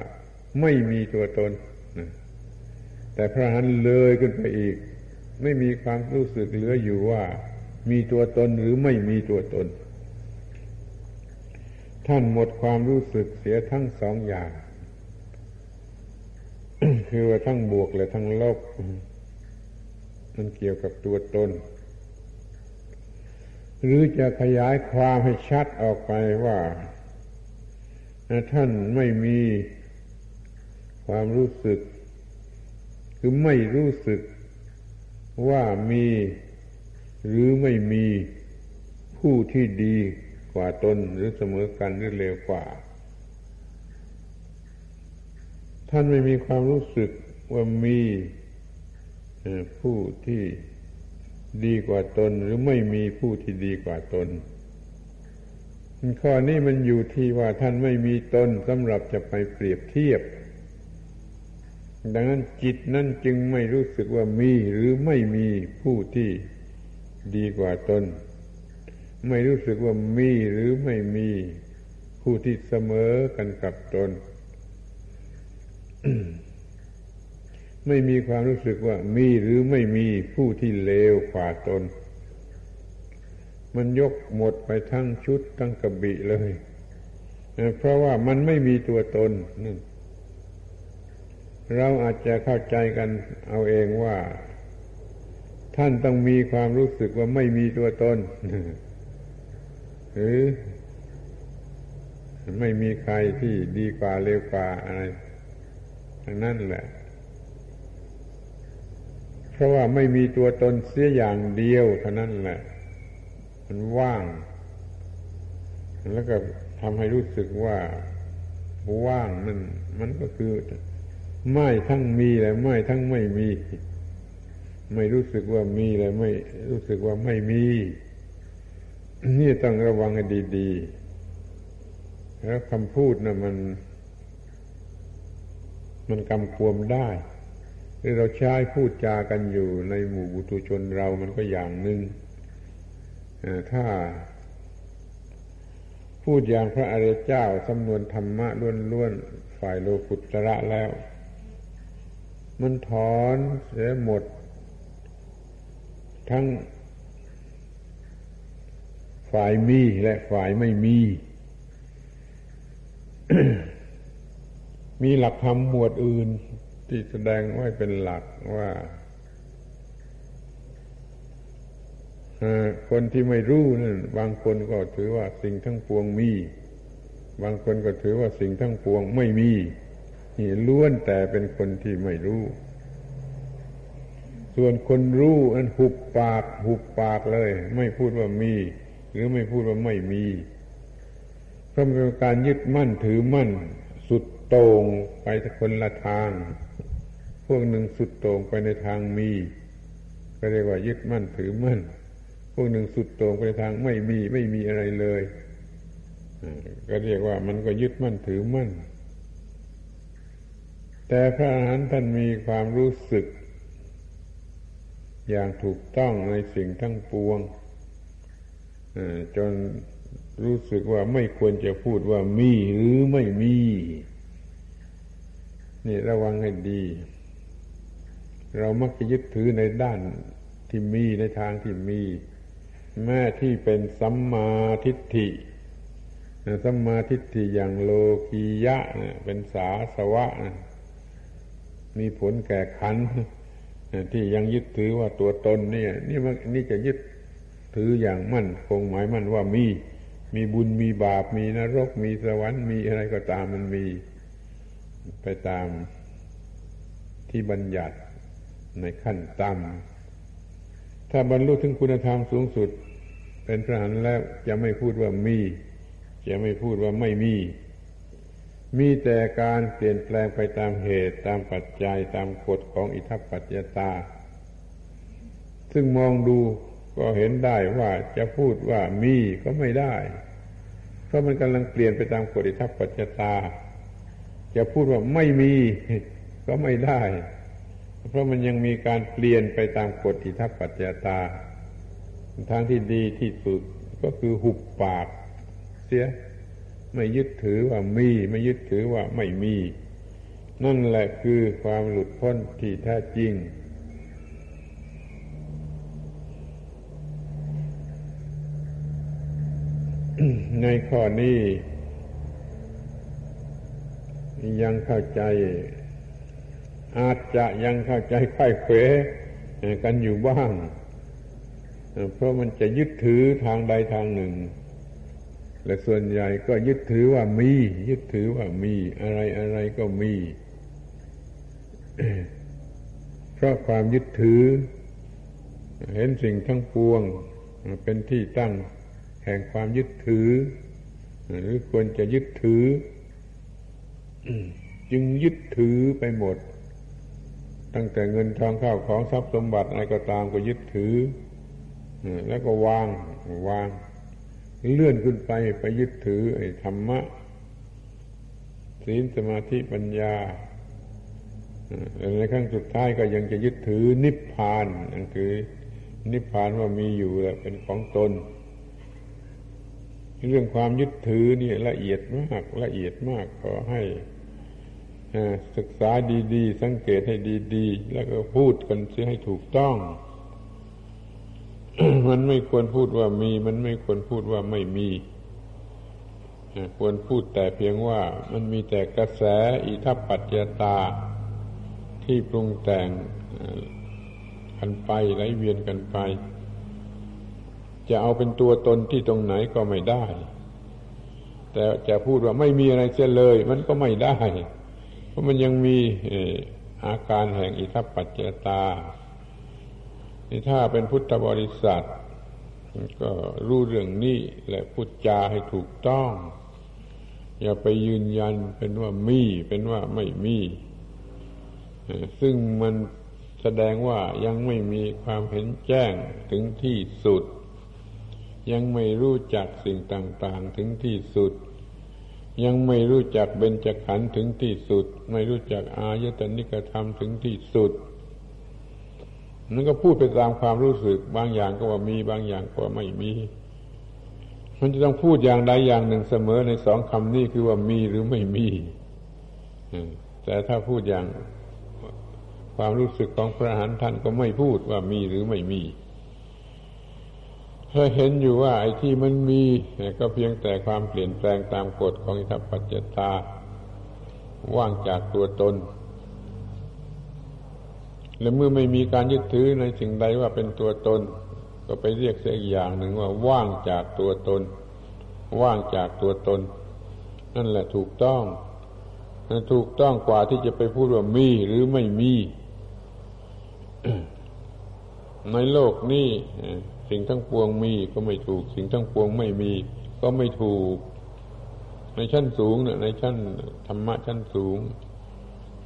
ไม่มีตัวตน แต่พระหันเลยขึ้นไปอีก ไม่มีความรู้สึกเหลืออยู่ว่า มีตัวตนหรือไม่มีตัวตน ท่านหมดความรู้สึกเสียทั้งสองอย่าง คือว่าทั้งบวกและทั้งลบมันเกี่ยวกับตัวตน หรือจะขยายความให้ชัดออกไปว่าท่านไม่มีความรู้สึก คือไม่รู้สึกว่ามีหรือไม่มีผู้ที่ดี ว่าตนหรือเสมอกันหรือเลวกว่า ท่านไม่มีความรู้สึกว่ามีผู้ที่ดีกว่าตนหรือไม่มีผู้ที่ดีกว่าตน ข้อนี้มันอยู่ที่ว่าท่านไม่มีตนสำหรับจะไปเปรียบเทียบ ดังนั้นจิตนั้นจึงไม่รู้สึกว่ามีหรือไม่มีผู้ที่ดีกว่าตน ไม่รู้สึกว่ามีหรือไม่มีผู้ที่เสมอกันกับตน ไม่มีความรู้สึกว่ามีหรือไม่มีผู้ที่เลวกว่าตน มันยกหมดไปทั้งชุดทั้งกระบี่เลย เพราะว่ามันไม่มีตัวตนนั่นเราอาจจะเข้าใจกันเอาเองว่า ท่านต้องมีความรู้สึกว่าไม่มีตัวตน หรือไม่มีใครที่ดีกว่าเลวกว่าอะไรนั้นแหละ เพราะว่าไม่มีตัวตนเสียอย่างเดียวเท่านั้นแหละ มันว่าง แล้วก็ทำให้รู้สึกว่าว่างนั่นมันก็คือ ไม่ทั้งมีและไม่ทั้งไม่มี ไม่รู้สึกว่ามีและไม่รู้สึกว่าไม่มี นี่ต้องระวังให้ดีๆ แล้วคำพูดนะมัน มันกำควมได้ที่เราใช้พูดจากันอยู่ในหมู่บุตุชนเรามันก็อย่างหนึ่งถ้า พูดอย่างพระอริยเจ้าสำนวนธรรมะล้วนๆ ฝ่ายโลกุตระแล้ว มันถอนเสียหมด ทั้ง ฝ่ายมีและฝ่ายไม่มี มีหลักธรรมหมวดอื่นที่แสดงไว้เป็นหลักว่าคนที่ไม่รู้นั่นบางคนก็ถือว่าสิ่งทั้งปวงมี บางคนก็ถือว่าสิ่งทั้งปวงไม่มีนี่ล้วนแต่เป็นคนที่ไม่รู้ ส่วนคนรู้นั้นหุบปาก หุบปากเลย ไม่พูดว่ามี หรือไม่พูดว่าไม่มีเพราะเป็นการยึดมั่นถือมั่น สุดโต่งไปคนละทาง พวกหนึ่งสุดโต่งไปในทางมี ก็เรียกว่ายึดมั่นถือมั่น พวกหนึ่งสุดโต่งไปในทางไม่มีไม่มีอะไรเลยก็เรียกว่ามันก็ยึดมั่นถือมั่น แต่พระอรหันต์ท่านมีความรู้สึก อย่างถูกต้องในสิ่งทั้งปวง จนรู้สึกว่าไม่ควรจะพูดว่ามีหรือไม่มี นี่ระวังให้ดี เรามักจะยึดถือในด้านที่มีในทางที่มี แม่ที่เป็นสัมมาทิฏฐิสัมมาทิฏฐิอย่างโลกียะ เป็นสาสวะ มีผลแก่ขันที่ยังยึดถือว่าตัวตนเนี่ยนี่มันนี่จะยึด ถืออย่างมั่นคงหมายมั่นว่ามี มีบุญมีบาปมีนรก มีสวรรค์มีอะไรก็ตามมันมี ไปตามที่บัญญัติในขั้นต่ำถ้าบรรลุถึงคุณธรรมสูงสุด เป็นพระหันแล้วจะไม่พูดว่ามี จะไม่พูดว่าไม่มี มีแต่การเปลี่ยนแปลงไปตามเหตุตามปัจจัยตามกฎของอิทัปปัจจตา ซึ่งมองดู ก็เห็นได้ว่าจะพูดว่ามีก็ไม่ได้ เพราะมันกำลังเปลี่ยนไปตามกฎอิทัปปัจจตา จะพูดว่าไม่มีก็ไม่ได้ เพราะมันยังมีการเปลี่ยนไปตามกฎอิทัปปัจจตา ทางที่ดีที่สุดก็คือหุบปาก เสีย ไม่ยึดถือว่ามี ไม่ยึดถือว่าไม่มี นั่นแหละคือความหลุดพ้นที่แท้จริง ในข้อนี้ ยังเข้าใจ อาจจะยังเข้าใจไข้เขวกันอยู่บ้าง เพราะมันจะยึดถือทางใดทางหนึ่ง และส่วนใหญ่ก็ยึดถือว่ามี ยึดถือว่ามี อะไรอะไรก็มี เพราะความยึดถือ เห็นสิ่งทั้งปวง เป็นที่ตั้ง แห่งความยึดถือ หรือควรจะยึดถือ จึงยึดถือไปหมด ตั้งแต่เงินทองข้าวของทรัพย์สมบัติอะไรก็ตามก็ยึดถือ แล้วก็วางวาง เลื่อนขึ้นไปไปยึดถือไอ้ธรรมะศีลสมาธิปัญญาในขั้งสุดท้ายก็ยังจะยึดถือนิพพานนั่นคือนิพพานว่ามีอยู่แล้วเป็นของตน เรื่องความยึดถือนี่ละเอียดมากละเอียดมากขอให้ศึกษาดีๆ สังเกตให้ดีๆ แล้วก็พูดกันเสียให้ถูกต้อง มันไม่ควรพูดว่ามี มันไม่ควรพูดว่าไม่มีควรพูดแต่เพียงว่ามันมีแต่กระแสอิทัปปัจจตา ที่ปรุงแต่งกันไปไหลเวียนกันไป จะเอาเป็นตัวตนที่ตรงไหนก็ไม่ได้ แต่จะพูดว่าไม่มีอะไรเสียเลย มันก็ไม่ได้ เพราะมันยังมีอาการแห่งอิทัปปัจเจตาถ้าเป็นพุทธบริษัทก็รู้เรื่องนี้และพูดจาให้ถูกต้อง อย่าไปยืนยันเป็นว่ามีเป็นว่าไม่มีซึ่งมันแสดงว่ายังไม่มีความเห็นแจ้งถึงที่สุด ยังไม่รู้จักสิ่งต่างๆถึงที่สุด ยังไม่รู้จักเบญจขันธ์ถึงที่สุด ไม่รู้จักอายตนิกธรรมถึงที่สุดนั่นก็พูดไปตามความรู้สึก บางอย่างก็ว่ามีบางอย่างก็ว่าไม่มีมันจะต้องพูดอย่างใดอย่างหนึ่งเสมอในสองคำนี้คือว่ามีหรือไม่มีแต่ถ้าพูดอย่างความรู้สึกของพระหันท่านก็ไม่พูดว่ามีหรือไม่มี เคยเห็นอยู่ว่าไอ้ที่มันมีก็เพียงแต่ความเปลี่ยนแปลงตามกฎของอิทธิปัจจตา ว่างจากตัวตน และเมื่อไม่มีการยึดถือในสิ่งใดว่าเป็นตัวตน ก็ไปเรียกเสียอีกอย่างหนึ่งว่าว่างจากตัวตน ว่างจากตัวตน นั่นแหละถูกต้องถูกต้องกว่าที่จะไปพูดว่ามีหรือไม่มี ในโลกนี้ สิ่งทั้งปวงมีก็ไม่ถูก สิ่งทั้งปวงไม่มีก็ไม่ถูก ในชั้นสูงเนี่ยในชั้นธรรมะชั้นสูง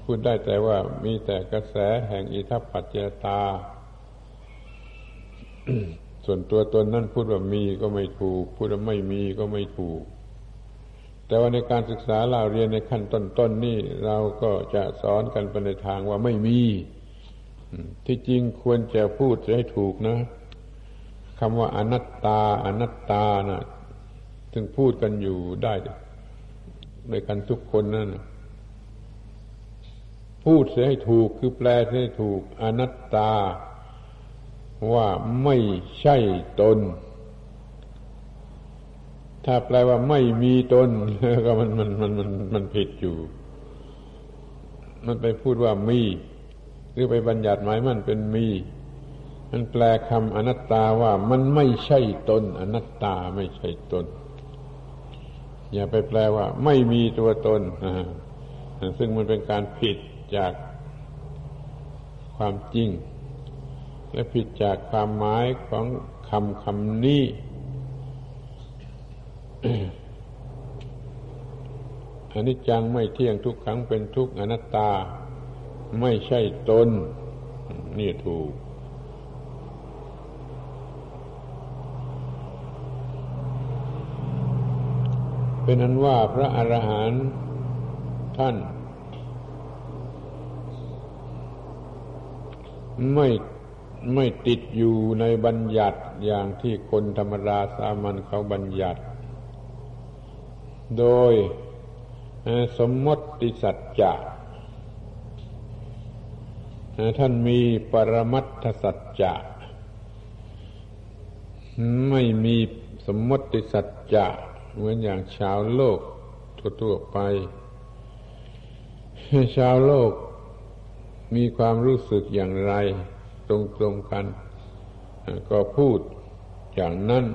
พูดได้แต่ว่ามีแต่กระแสแห่งอิทัปปัจเจตา ส่วนตัวตนนั่นพูดว่ามีก็ไม่ถูก พูดว่าไม่มีก็ไม่ถูก แต่ว่าในการศึกษาเราเรียนในขั้นต้นๆนนี่เราก็จะสอนกันไปในทางว่าไม่มี ที่จริงควรจะพูดให้ถูกนะ คำว่าอนัตตา อนัตตานะถึงพูดกันอยู่ได้ด้วยกันทุกคนนั่นพูดเสียให้ถูกคือแปลเสียให้ถูก อนัตตา ว่าไม่ใช่ตน ถ้าแปลว่าไม่มีตนก็มันมันมันมันมันผิดอยู่ มันไปพูดว่ามี หรือไปบัญญัติหมายมันเป็นมี มันแปลคำอนัตตาว่ามันไม่ใช่ตนอนัตตาไม่ใช่ตน อย่าไปแปลว่า ไม่มีตัวตนซึ่งมันเป็นการผิดจากความจริง และผิดจากความหมายของคำคำนี้อันนี้จังไม่เที่ยงทุกครั้งเป็นทุกอนัตตา ไม่ใช่ตน นี่ถูก เป็นนั้นว่าพระอรหันต์ท่าน ไม่ไม่ติดอยู่ในบัญญัติอย่างที่คนธรรมดาสามัญเขาบัญญัติ โดยสมมติสัจจะท่านมีปรมัตถสัจจะไม่มีสมมติสัจจะ เหมือนอย่างชาวโลกทั่วๆไป ชาวโลกมีความรู้สึกอย่างไร ตรงๆกัน ก็พูดอย่างนั้น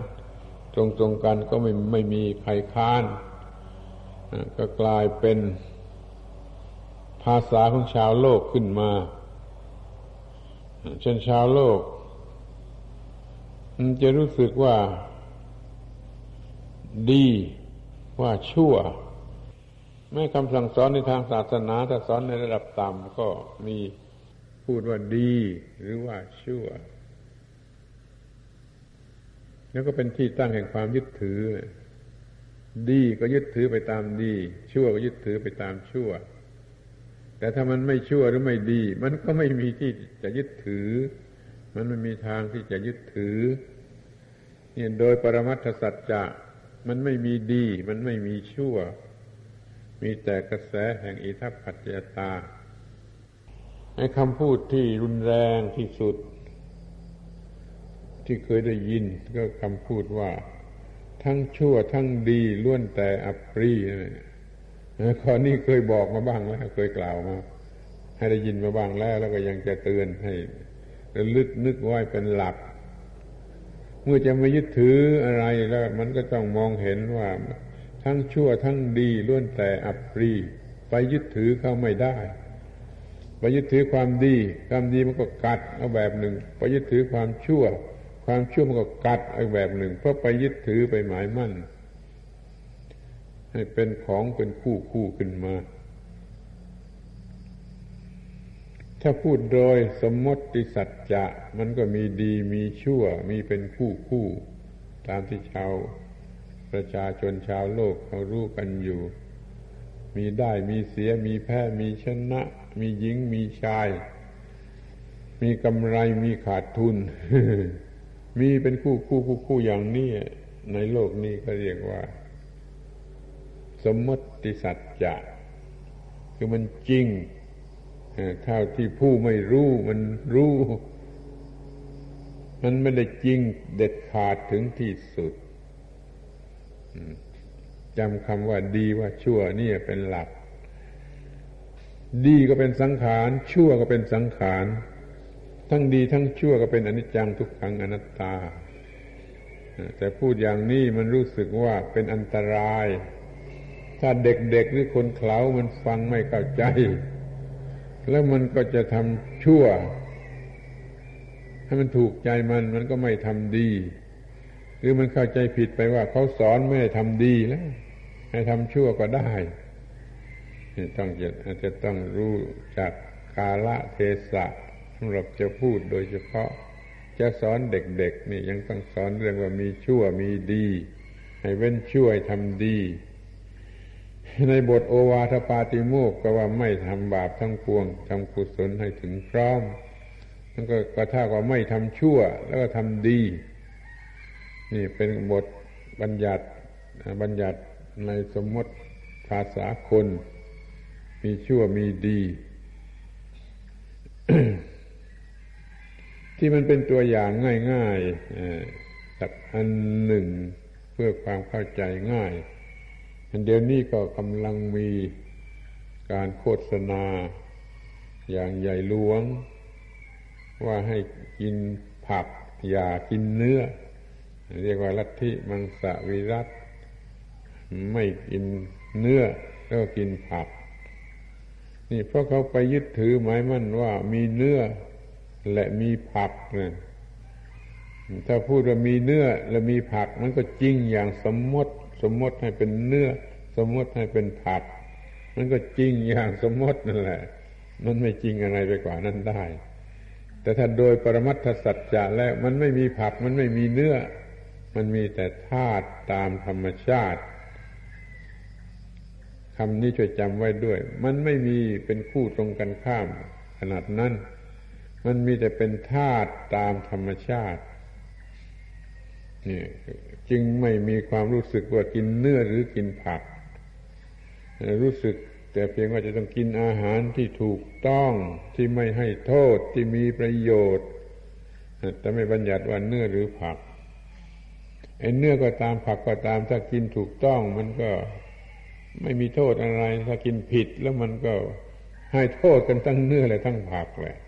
ตรงๆกันก็ไม่ไม่มีใครค้าน ก็กลายเป็นภาษาของชาวโลกขึ้นมาเช่นชาวโลกมันจะรู้สึกว่า ดีว่าชั่วไม่คำสั่งสอนในทางศาสนาถ้าสอนในระดับต่ำก็มีพูดว่าดี หรือว่าชั่ว แล้วก็เป็นที่ตั้งแห่งความยึดถือ ดีก็ยึดถือไปตามดี ชั่วก็ยึดถือไปตามชั่ว แต่ถ้ามันไม่ชั่วหรือไม่ดี มันก็ไม่มีที่จะยึดถือ มันไม่มีทางที่จะยึดถือเนี่ยโดยปรมัตถสัจจะ มันไม่มีดี มันไม่มีชั่ว มีแต่กระแสแห่งอิทัปปัจจยตาไอ้คำพูดที่รุนแรงที่สุด ที่เคยได้ยิน ก็คำพูดว่า ทั้งชั่วทั้งดีล้วนแต่อัปรีข้อนี้เคยบอกมาบ้างแล้วเคยกล่าวมาให้ได้ยินมาบ้างแล้ว แล้วก็ยังจะเตือนให้ระลึกนึกไว้เป็นหลัก มื่อจะไม่ยึดถืออะไรแล้วมันก็ต้องมองเห็นว่า ทั้งชั่วทั้งดีล้วนแต่อัปรี ไปยึดถือเขาไม่ได้ ไปยึดถือความดี ความดีมันก็กัดเอาแบบหนึ่ง ไปยึดถือความชั่ว ความชั่วมันก็กัดเอาแบบหนึ่ง เพราะไปยึดถือไปหมายมั่น ให้เป็นของเป็นคู่คู่ขึ้นมา ถ้าพูดโดยสมมติสัจจะ มันก็มีดีมีชั่ว มีเป็นคู่คู่ ตามที่ชาวประชาชนชาวโลกเขารู้กันอยู่ มีได้มีเสียมีแพ้มีชนะ มีหญิงมีชาย มีกำไรมีขาดทุน มีเป็นคู่คู่คู่คู่อย่างนี้ในโลกนี้ก็เรียกว่า สมมติสัจจะ คือมันจริง เท่าที่ผู้ไม่รู้มันรู้ มันไม่ได้จริงเด็ดขาดถึงที่สุดจำคำว่าดีว่าชั่วนี่เป็นหลัก ดีก็เป็นสังขาร ชั่วก็เป็นสังขาร ทั้งดีทั้งชั่วก็เป็นอนิจจังทุกขังอนัตตา แต่พูดอย่างนี้มันรู้สึกว่าเป็นอันตราย ถ้าเด็กๆหรือคนเขลามันฟังไม่เข้าใจ แล้วมันก็จะทำชั่ว ให้มันถูกใจมันมันก็ไม่ทำดี หรือมันเข้าใจผิดไปว่าเขาสอนไม่ให้ทำดีแล้ว ให้ทำชั่วก็ได้ต้องจะอาจจะต้องรู้จากกาละเทศะสำหรับจะพูดโดยเฉพาะจะสอนเด็กๆนี่ยังต้องสอนเรื่องว่ามีชั่วมีดี ให้เว้นชั่วให้ทำดี ในบทโอวาทปาติโมกก็ว่าไม่ทำบาปทั้งปวงทำกุศลให้ถึงพร้อมนั่นก็กระท่าว่าไม่ทำชั่ว แล้วก็ทำดี นี่เป็นบทบัญญัติบัญญัติในสมมติภาษาคน มีชั่วมีดี ที่มันเป็นตัวอย่างง่ายๆสักอันหนึ่งเพื่อความเข้าใจง่าย เดี๋ยวนี้ก็กำลังมีการโฆษณาอย่างใหญ่หลวง ว่าให้กินผักอย่ากินเนื้อ เรียกว่าลัทธิมังสวิรัตไม่กินเนื้อแล้วกินผัก นี่เพราะเขาไปยึดถือหมายมั่นว่ามีเนื้อและมีผักเนี่ยถ้าพูดว่ามีเนื้อและมีผักมันก็จริงอย่างสมมติ สมมติให้เป็นเนื้อ สมมติให้เป็นผักมันก็จริงอย่างสมมตินั่นแหละ มันไม่จริงอะไรไปกว่านั้นได้ แต่ถ้าโดยปรมัตถสัจจะแล้วมันไม่มีผักมันไม่มีเนื้อ มันมีแต่ธาตุตามธรรมชาติคำนี้ช่วยจำไว้ด้วย มันไม่มีเป็นคู่ตรงกันข้ามขนาดนั้น มันมีแต่เป็นธาตุตามธรรมชาติ นี่ จึงไม่มีความรู้สึกว่ากินเนื้อหรือกินผัก รู้สึกแต่เพียงว่าจะต้องกินอาหารที่ถูกต้องที่ไม่ให้โทษที่มีประโยชน์ แต่ไม่บัญญัติว่าเนื้อหรือผักไอ้เนื้อก็ตามผักก็ตามถ้ากินถูกต้อง มันก็ไม่มีโทษอะไร ถ้ากินผิดแล้วมันก็ให้โทษกันทั้งเนื้อและทั้งผักแหละ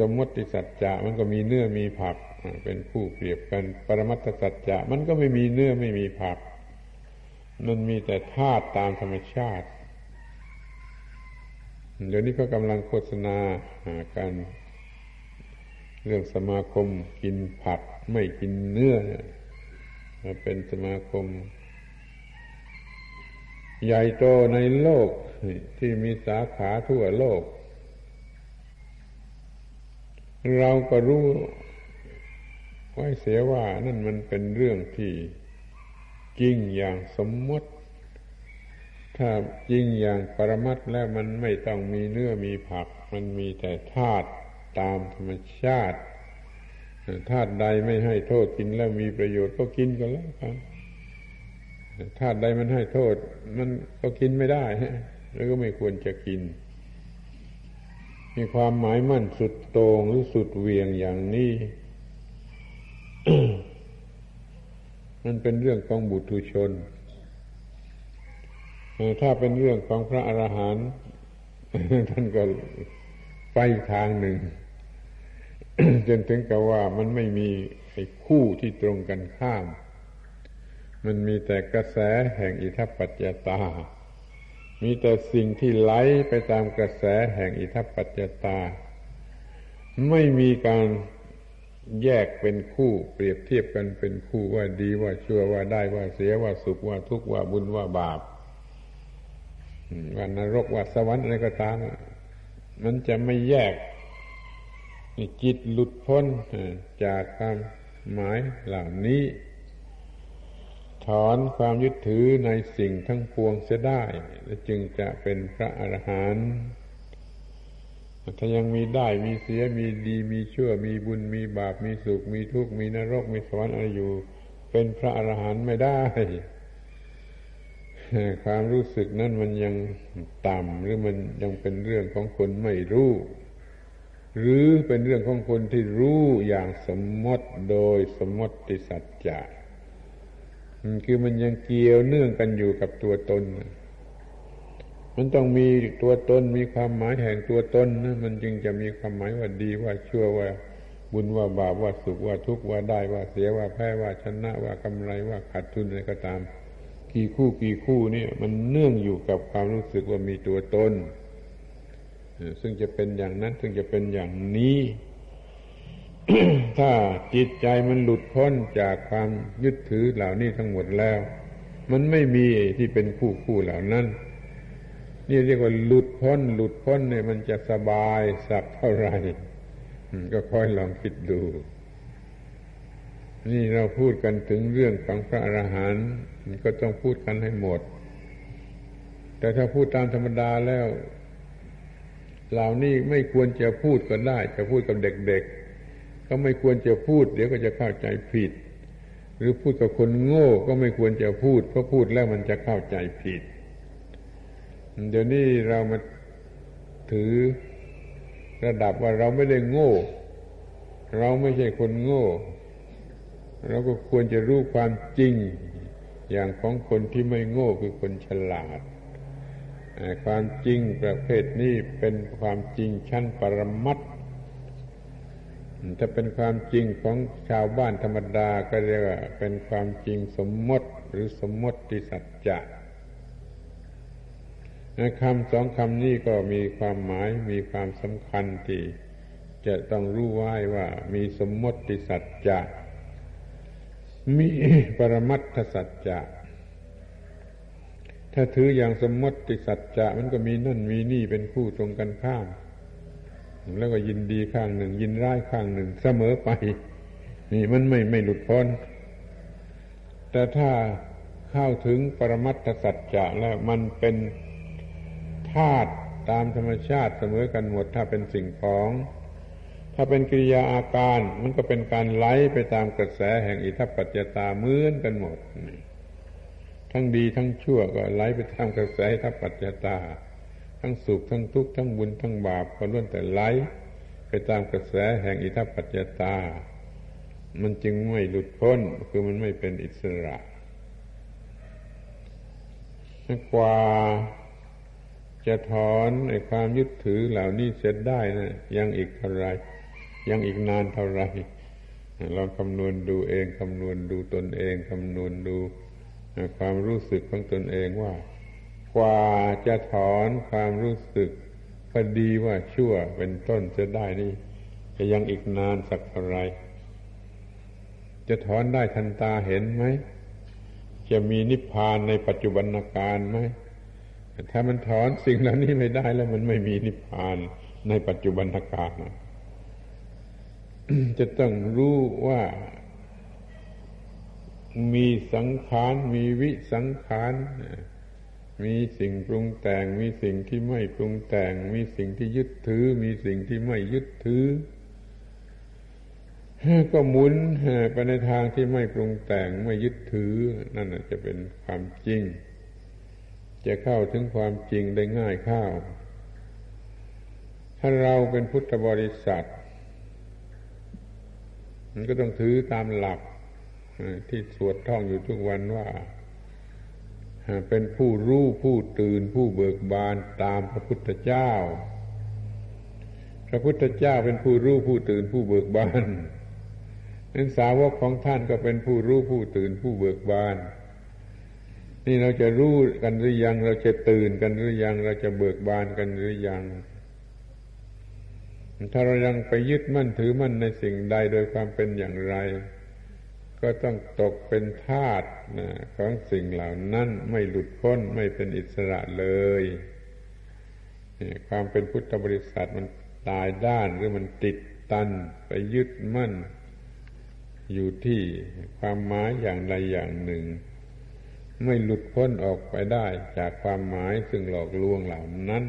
สมมติสัจจะมันก็มีเนื้อมีผัก เป็นผู้เปรียบกัน ปรมัตถสัจจะมันก็ไม่มีเนื้อไม่มีผัก มันมีแต่ธาตุตามธรรมชาติเดี๋ยวนี้ก็กำลังโฆษณาการเรื่องสมาคมกินผักไม่กินเนื้อเป็นสมาคม ใหญ่โตในโลกที่มีสาขาทั่วโลก เราก็รู้ไว้เสียว่านั่นมันเป็นเรื่องที่จริงอย่างสมมติ ถ้าจริงอย่างปรมัตแล้วมันไม่ต้องมีเนื้อมีผัก มันมีแต่ธาตุตามธรรมชาติธาตุใดไม่ให้โทษกินแล้วมีประโยชน์ก็กินกันแล้วครับธาตุใดมันให้โทษ มันก็กินไม่ได้แล้วก็ไม่ควรจะกิน มีความหมายมั่นสุดโต่งหรือสุดเวียงอย่างนี้มันเป็นเรื่องของบุตุชน ถ้าเป็นเรื่องของพระอรหันต์ท่านก็ไปทางหนึ่ง จนถึงกับว่ามันไม่มีไอ้คู่ที่ตรงกันข้าม มันมีแต่กระแสแห่งอิทัปปัจจตา มีแต่สิ่งที่ไหลไปตามกระแสแห่งอิทัปปัจจตา ไม่มีการแยกเป็นคู่เปรียบเทียบกันเป็นคู่ว่าดีว่าชั่วว่าได้ว่าเสียว่าสุขว่าทุกข์ว่าบุญว่าบาปว่านรกว่าสวรรค์อะไรก็ตามมันจะไม่แยกจิตหลุดพ้นจากความหมายเหล่านี้ ถอนความยึดถือในสิ่งทั้งปวงเสียได้และจึงจะเป็นพระอรหันต์ถ้ายังมีได้มีเสียมีดีมีชั่ว มีบุญมีบาปมีสุข มีทุกข์มีนรกมีสวรรค์อะไรอยู่ เป็นพระอรหันต์ไม่ได้ ความรู้สึกนั้นมันยังต่ำหรือมันยังเป็นเรื่องของคนไม่รู้ หรือเป็นเรื่องของคนที่รู้อย่างสมมติโดยสมมติสัจจะ คือมันยังเกี่ยวเนื่องกันอยู่กับตัวตน มันต้องมีตัวตนมีความหมายแห่งตัวตนนะมันจึงจะมีความหมายว่าดีว่าชั่วว่าบุญว่าบาปว่าสุขว่าทุกข์ว่าได้ว่าเสียว่าแพ้ว่าชนะว่ากำไรว่าขาดทุนอะไรก็ตาม กี่คู่กี่คู่นี่มันเนื่องอยู่กับความรู้สึกว่ามีตัวตนซึ่งจะเป็นอย่างนั้น ซึ่งจะเป็นอย่างนี้ ถ้าจิตใจมันหลุดพ้นจากความยึดถือเหล่านี้ทั้งหมดแล้ว มันไม่มีที่เป็นคู่คู่เหล่านั้นนี่เรียกว่าหลุดพ้น หลุดพ้นเนี่ยมันจะสบายสักเท่าไหร่ก็ค่อยลองคิดดู นี่เราพูดกันถึงเรื่องของพระอรหันต์ก็ต้องพูดกันให้หมด แต่ถ้าพูดตามธรรมดาแล้ว เหล่านี้ไม่ควรจะพูดก็ได้ จะพูดกับเด็กๆ ก็ไม่ควรจะพูด เดี๋ยวก็จะเข้าใจผิด หรือพูดกับคนโง่ก็ไม่ควรจะพูด เพราะพูดแล้วมันจะเข้าใจผิด เดี๋ยวนี้เรามาถือระดับว่าเราไม่ได้โง่ เราไม่ใช่คนโง่ เราก็ควรจะรู้ความจริง อย่างของคนที่ไม่โง่คือคนฉลาดความจริงประเภทนี้เป็นความจริงชั้นปรมัตถาเป็นความจริงของชาวบ้านธรรมดาก็เรียกว่าเป็นความจริงสมมติหรือสมมติสัจจะคำสองคำนี้ก็มีความหมายมีความสำคัญที่จะต้องรู้ไว้ว่ามีสมมติสัจจะมีปรมัตถสัจจะถ้าถืออย่างสมมติสัจจะมันก็มีนั่นมีนี่เป็นคู่ตรงกันข้าม แล้วก็ยินดีข้างหนึ่ง ยินร้ายข้างหนึ่งเสมอไป นี่มันไม่ไม่หลุดพ้น แต่ถ้าเข้าถึงปรมัตถสัจจะแล้วมันเป็นธาตุตามธรรมชาติเสมอกันหมด ถ้าเป็นสิ่งของ ถ้าเป็นกิริยาอาการมันก็เป็นการไหลไปตามกระแสแห่งอิทัปปัจจตาเหมือนกันหมด ทั้งดีทั้งชั่วก็ไหลไปตามกระแสอิทัปปัจจตา ทั้งสุขทั้งทุกข์ทั้งบุญทั้งบาปก็ล้วนแต่ไหลไปตามกระแสแห่งอิทัปปัจจตา มันจึงไม่หลุดพ้นคือมันไม่เป็นอิสระกว่าจะถอนไอ้ความยึดถือเหล่านี้เสร็จได้นะยังอีกเท่าไรยังอีกนานเท่าไรลองคำนวณดูเองคำนวณดูตนเองคำนวณดูความรู้สึกของตนเองว่า กว่าจะถอนความรู้สึกพอดีว่าชั่วเป็นต้นจะได้นี่จะยังอีกนานสักเท่าไร จะถอนได้ทันตาเห็นไหม จะมีนิพพานในปัจจุบันการไหม ถ้ามันถอนสิ่งเหล่านี้ไม่ได้แล้วมันไม่มีนิพพานในปัจจุบันการจะต้องรู้ว่า มีสังขาร มีวิสังขาร มีสิ่งปรุงแต่ง มีสิ่งที่ไม่ปรุงแต่ง มีสิ่งที่ยึดถือ มีสิ่งที่ไม่ยึดถือ ก็หมุนไปในทางที่ไม่ปรุงแต่งไม่ยึดถือ นั่นจะเป็นความจริง จะเข้าถึงความจริงได้ง่ายข้าว ถ้าเราเป็นพุทธบริษัท มันก็ต้องถือตามหลักที่สวดท่องอยู่ทุกวันว่า เป็นผู้รู้ผู้ตื่นผู้เบิกบานตามพระพุทธเจ้า พระพุทธเจ้าเป็นผู้รู้ผู้ตื่นผู้เบิกบานนั้นสาวกของท่านก็เป็นผู้รู้ผู้ตื่นผู้เบิกบาน นี่เราจะรู้กันหรือยัง เราจะตื่นกันหรือยัง เราจะเบิกบานกันหรือยัง ถ้าเรายังไปยึดมั่นถือมั่นในสิ่งใดโดยความเป็นอย่างไร ก็ต้องตกเป็นทาสนะของสิ่งเหล่านั้นไม่หลุดพ้นไม่เป็นอิสระเลยความเป็นพุทธบริษัทมันตายด้านหรือมันติดตันไปยึดมั่น อยู่ที่ความหมายอย่างใดอย่างหนึ่ง ไม่หลุดพ้นออกไปได้จากความหมายซึ่งหลอกลวงเหล่านั้น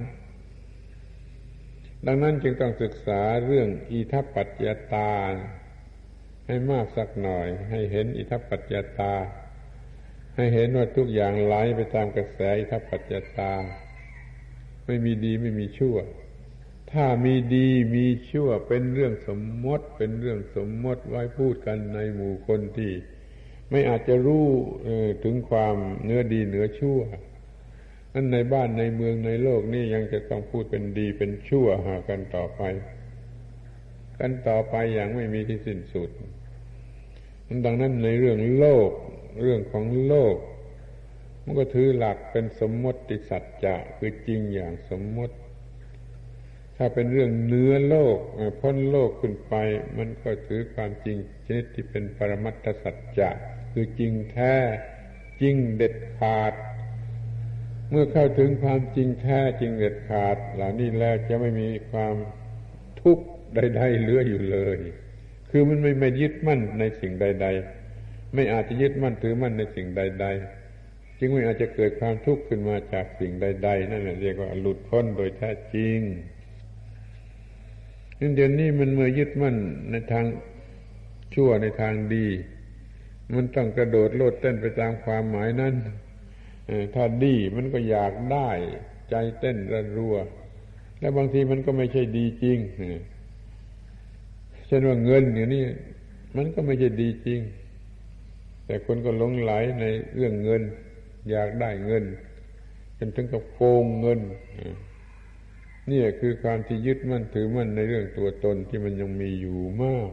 ดังนั้นจึงต้องศึกษาเรื่องอิทัปปัจจตา ให้มากสักหน่อย ให้เห็นอิทัปปัจจตา ให้เห็นว่าทุกอย่างไหลไปตามกระแสอิทัปปัจจตา ไม่มีดีไม่มีชั่ว ถ้ามีดีมีชั่วเป็นเรื่องสมมติ เป็นเรื่องสมมติไว้พูดกันในหมู่คนที่ ไม่อาจจะรู้ถึงความเนื้อดีเหนือชั่วนั่นในบ้านในเมืองในโลกนี่ยังจะต้องพูดเป็นดีเป็นชั่วหากันต่อไป กันต่อไปอย่างไม่มีที่สิ้นสุด ดังนั้นในเรื่องโลก เรื่องของโลก มันก็ถือหลักเป็นสมมติสัจจะคือจริงอย่างสมมติ ถ้าเป็นเรื่องเนื้อโลกพ้นโลกขึ้นไป มันก็ถือความจริงชนิดที่เป็นปรมัตถสัจจะคือจริงแท้จริงเด็ดขาด เมื่อเข้าถึงความจริงแท้จริงเด็ดขาด เหล่านี้แล้วจะไม่มีความทุกข์ใดๆเหลืออยู่เลย คือมันไม่ไม่ยึดมั่นในสิ่งใด ๆ ไม่อาจจะยึดมั่นถือมั่นในสิ่งใด ๆ จึงไม่อาจจะเกิดความทุกข์ขึ้นมาจากสิ่งใด ๆ นั่นแหละเรียกว่าหลุดพ้นโดยแท้จริงนั่นเดี๋ยวนี้มันเมื่อยึดมั่นในทางชั่วในทางดี มันต้องกระโดดโลดเต้นไปตามความหมายนั้นถ้าดีมันก็อยากได้ใจเต้นระรัว แล้วบางทีมันก็ไม่ใช่ดีจริง ช่นว่าเงินอย่างนี้มันก็ไม่ใช่ดีจริง แต่คนก็หลงไหลในเรื่องเงิน อยากได้เงินจนถึงกับโกงเงินนี่คือความที่ยึดมั่นถือมั่นในเรื่องตัวตนที่มันยังมีอยู่มาก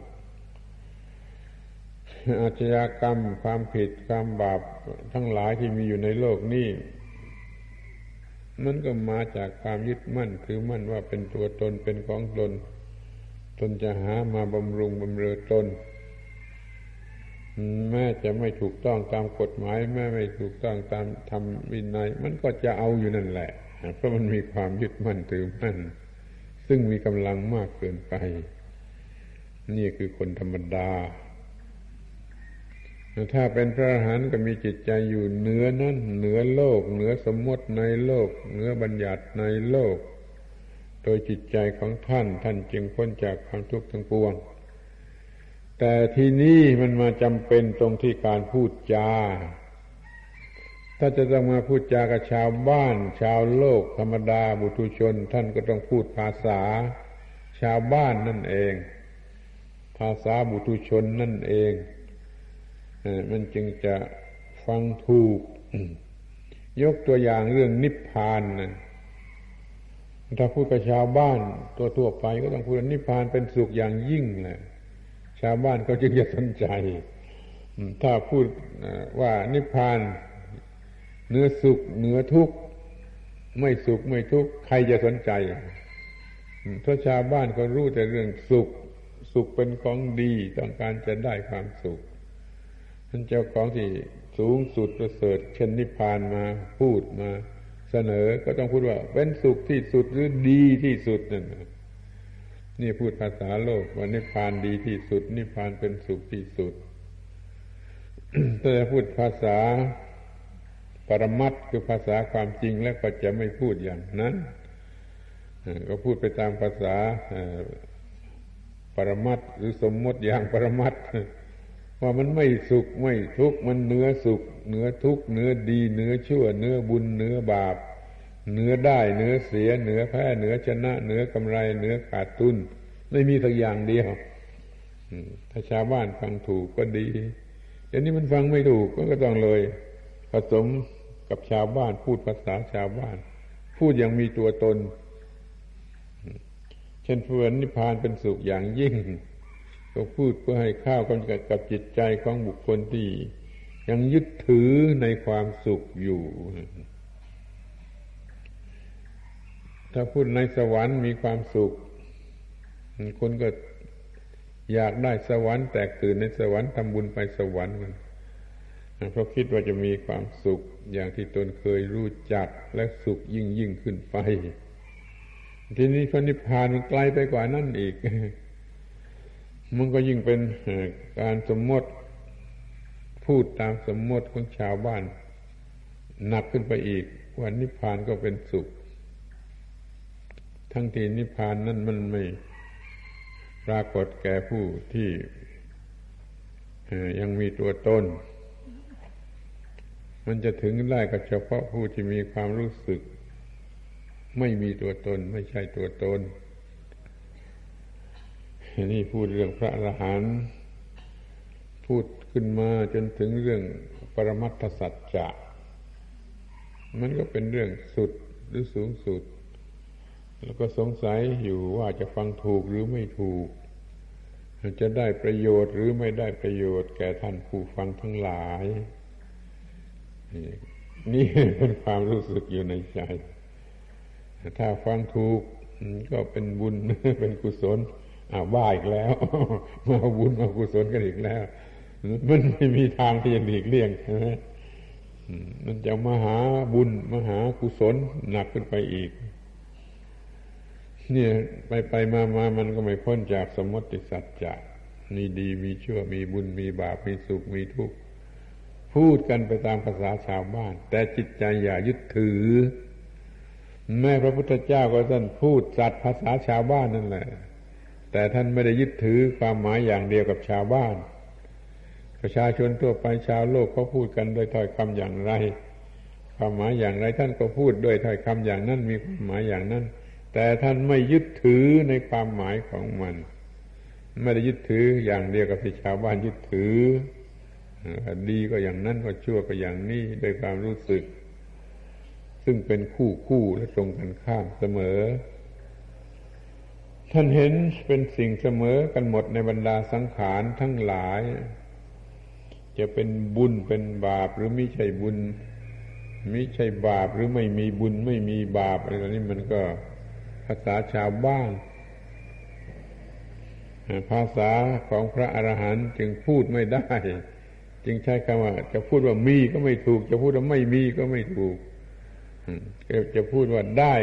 อาชญากรรมความผิดความบาปทั้งหลายที่มีอยู่ในโลกนี้มันก็มาจากความยึดมั่นถือมั่นว่าเป็นตัวตนเป็นของตน ตนจะหามาบำรุงบำเรอตน แม้จะไม่ถูกต้องตามกฎหมาย แม้ไม่ถูกต้องตามทำวินัย มันก็จะเอาอยู่นั่นแหละ เพราะมันมีความยึดมั่นถือมั่น ซึ่งมีกำลังมากเกินไป นี่คือคนธรรมดา ถ้าเป็นพระอรหันต์ก็มีจิตใจอยู่เหนือนั้นเหนือโลก เหนือสมมติในโลก เหนือบัญญัติในโลก โดยจิตใจของท่าน ท่านจึงพ้นจากความทุกข์ทั้งปวง แต่ที่นี้มันมาจำเป็นตรงที่การพูดจา ถ้าจะต้องมาพูดจากับชาวบ้าน ชาวโลกธรรมดาบุตุชน ท่านก็ต้องพูดภาษา ชาวบ้านนั่นเอง ภาษาบุตุชนนั่นเองมันจึงจะฟังถูก ยกตัวอย่างเรื่องนิพพานนะ ถ้าพูดกับชาวบ้านตัวทั่วไปก็ต้องพูดนิพพานเป็นสุขอย่างยิ่งแหละชาวบ้านเขาจึงจะสนใจ ถ้าพูดว่านิพพานเนื้อสุขเนื้อทุกข์ไม่สุขไม่ทุกข์ใครจะสนใจถ้าชาวบ้านเขารู้แต่เรื่องสุข สุขเป็นของดีต้องการจะได้ความสุขท่านเจ้าของที่สูงสุดประเสริฐเช่นนิพพานมาพูดมา เสนอก็ต้องพูดว่า เป็นสุขที่สุดหรือดีที่สุดนั่นนี่พูดภาษาโลกว่านิพพานดีที่สุด นิพพานเป็นสุขที่สุดถ้าจะพูดภาษาปรมัตคือภาษาความจริงแล้วก็จะไม่พูดอย่างนั้นก็พูดไปตามภาษาปรมัตหรือสมมติอย่างปรมัต ว่ามันไม่สุขไม่ทุกข์มันเนื้อสุขเนื้อทุกข์เนื้อดีเนื้อชั่วเนื้อบุญเนื้อบาปเนื้อได้เนื้อเสียเนื้อแพ้เนื้อชนะเนื้อกำไรเนื้อขาดทุน ไม่มีสักอย่างเดียวถ้าชาวบ้านฟังถูกก็ดีเดี๋ยวนี้มันฟังไม่ถูกก็ต้องเลย ผสมกกับชาวบ้านพูดภาษาชาวบ้าน พูดอย่างมีตัวตน เช่นเพื่อนนิพพานเป็นสุขอย่างยิ่ง ก็พูดเพื่อให้ข้าวกันกับจิตใจของบุคคลที่ ยังยึดถือในความสุขอยู่ ถ้าพูดในสวรรค์มีความสุข คนก็อยากได้สวรรค์แตกตื่นในสวรรค์ทำบุญไปสวรรค์มันเพราะคิดว่าจะมีความสุขอย่างที่ตนเคยรู้จักและสุขยิ่งยิ่งขึ้นไป ทีนี้พระนิพพานมันไกลไปกว่านั่นอีก มันก็ยิ่งเป็นการสมมติพูดตามสมมติของชาวบ้านหนักขึ้นไปอีกว่านิพพานก็เป็นสุข ทั้งที่นิพพานนั้นมันไม่ปรากฏแก่ผู้ที่ยังมีตัวตน มันจะถึงได้ก็เฉพาะผู้ที่มีความรู้สึก ไม่มีตัวตน ไม่ใช่ตัวตน นี่พูดเรื่องพระอรหันต์พูดขึ้นมาจนถึงเรื่องปรมัตถสัจจะมันก็เป็นเรื่องสุดหรือสูงสุด แล้วก็สงสัยอยู่ว่าจะฟังถูกหรือไม่ถูก จะได้ประโยชน์หรือไม่ได้ประโยชน์แก่ท่านผู้ฟังทั้งหลาย นี่เป็นความรู้สึกอยู่ในใจ ถ้าฟังถูกก็เป็นบุญเป็นกุศล อาว่าอีกแล้วมาบุญมากุศลกันอีกแล้ว มันไม่มีทางที่จะหลีกเลี่ยงใช่ไหมมันจะมหาบุญมหากุศลหนักขึ้นไปอีก เนี่ยไปไปมามามันก็ไม่พ้นจากสมมติสัจจะมีดีมีชั่วมีบุญมีบาปมีสุขมีทุกข์พูดกันไปตามภาษาชาวบ้าน แต่จิตใจอย่ายึดถือ แม่พระพุทธเจ้าก็ท่านพูดสัตว์ภาษาชาวบ้านนั่นแหละ แต่ท่านไม่ได้ยึดถือความหมายอย่างเดียวกับชาวบ้าน ประชาชนทั่วไปชาวโลกเขาพูดกันด้วยถ้อยคำอย่างไร ความหมายอย่างไรท่านก็พูดด้วยถ้อยคำอย่างนั้นมีความหมายอย่างนั้น แต่ท่านไม่ยึดถือในความหมายของมัน ไม่ได้ยึดถืออย่างเดียวกับที่ชาวบ้านยึดถือดีก็อย่างนั้นก็ชั่วก็อย่างนี้โดยความรู้สึก ซึ่งเป็นคู่คู่และตรงกันข้ามเสมอ ท่านเห็นเป็นสิ่งเสมอกันหมดในบรรดาสังขารทั้งหลาย จะเป็นบุญเป็นบาปหรือไม่ใช่บุญไม่ใช่บาปหรือไม่มีบุญไม่มีบาปอะไรนี้มันก็ภาษาชาวบ้านภาษาของพระอรหันต์จึงพูดไม่ได้ จึงใช้คำว่า จะพูดว่ามีก็ไม่ถูก จะพูดว่าไม่มีก็ไม่ถูก จะพูดว่าได้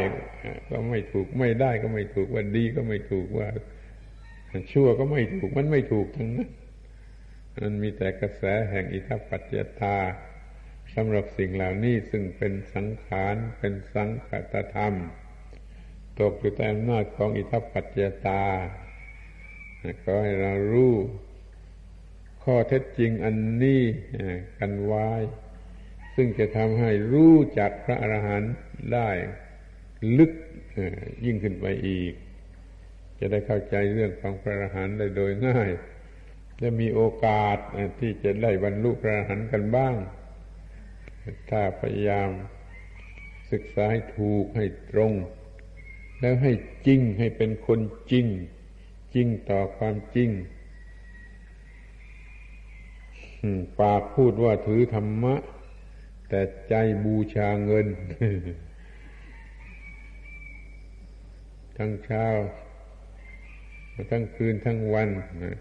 ก็ไม่ถูกไม่ได้ก็ไม่ถูกว่าดีก็ไม่ถูกว่าชั่วก็ไม่ถูกมันไม่ถูกทั้งนั้นมันมีแต่กระแสแห่งอิทัปปัจจตาสำหรับสิ่งเหล่านี้ซึ่งเป็นสังขารเป็นสังขตธรรม ตกอยู่ใต้อำนาจของอิทัปปัจจตาขอให้เรารู้ข้อเท็จจริงอันนี้กันไว้ ซึ่งจะทำให้รู้จักพระอรหันต์ได้ลึกยิ่งขึ้นไปอีก จะได้เข้าใจเรื่องของพระอรหันต์ได้โดยง่าย จะมีโอกาสที่จะได้บรรลุพระอรหันต์กันบ้าง ถ้าพยายามศึกษาให้ถูกให้ตรง แล้วให้จริงให้เป็นคนจริง จริงต่อความจริงปากพูดว่าถือธรรมะ แต่ใจบูชาเงิน ทั้งเช้า ทั้งคืนทั้งวัน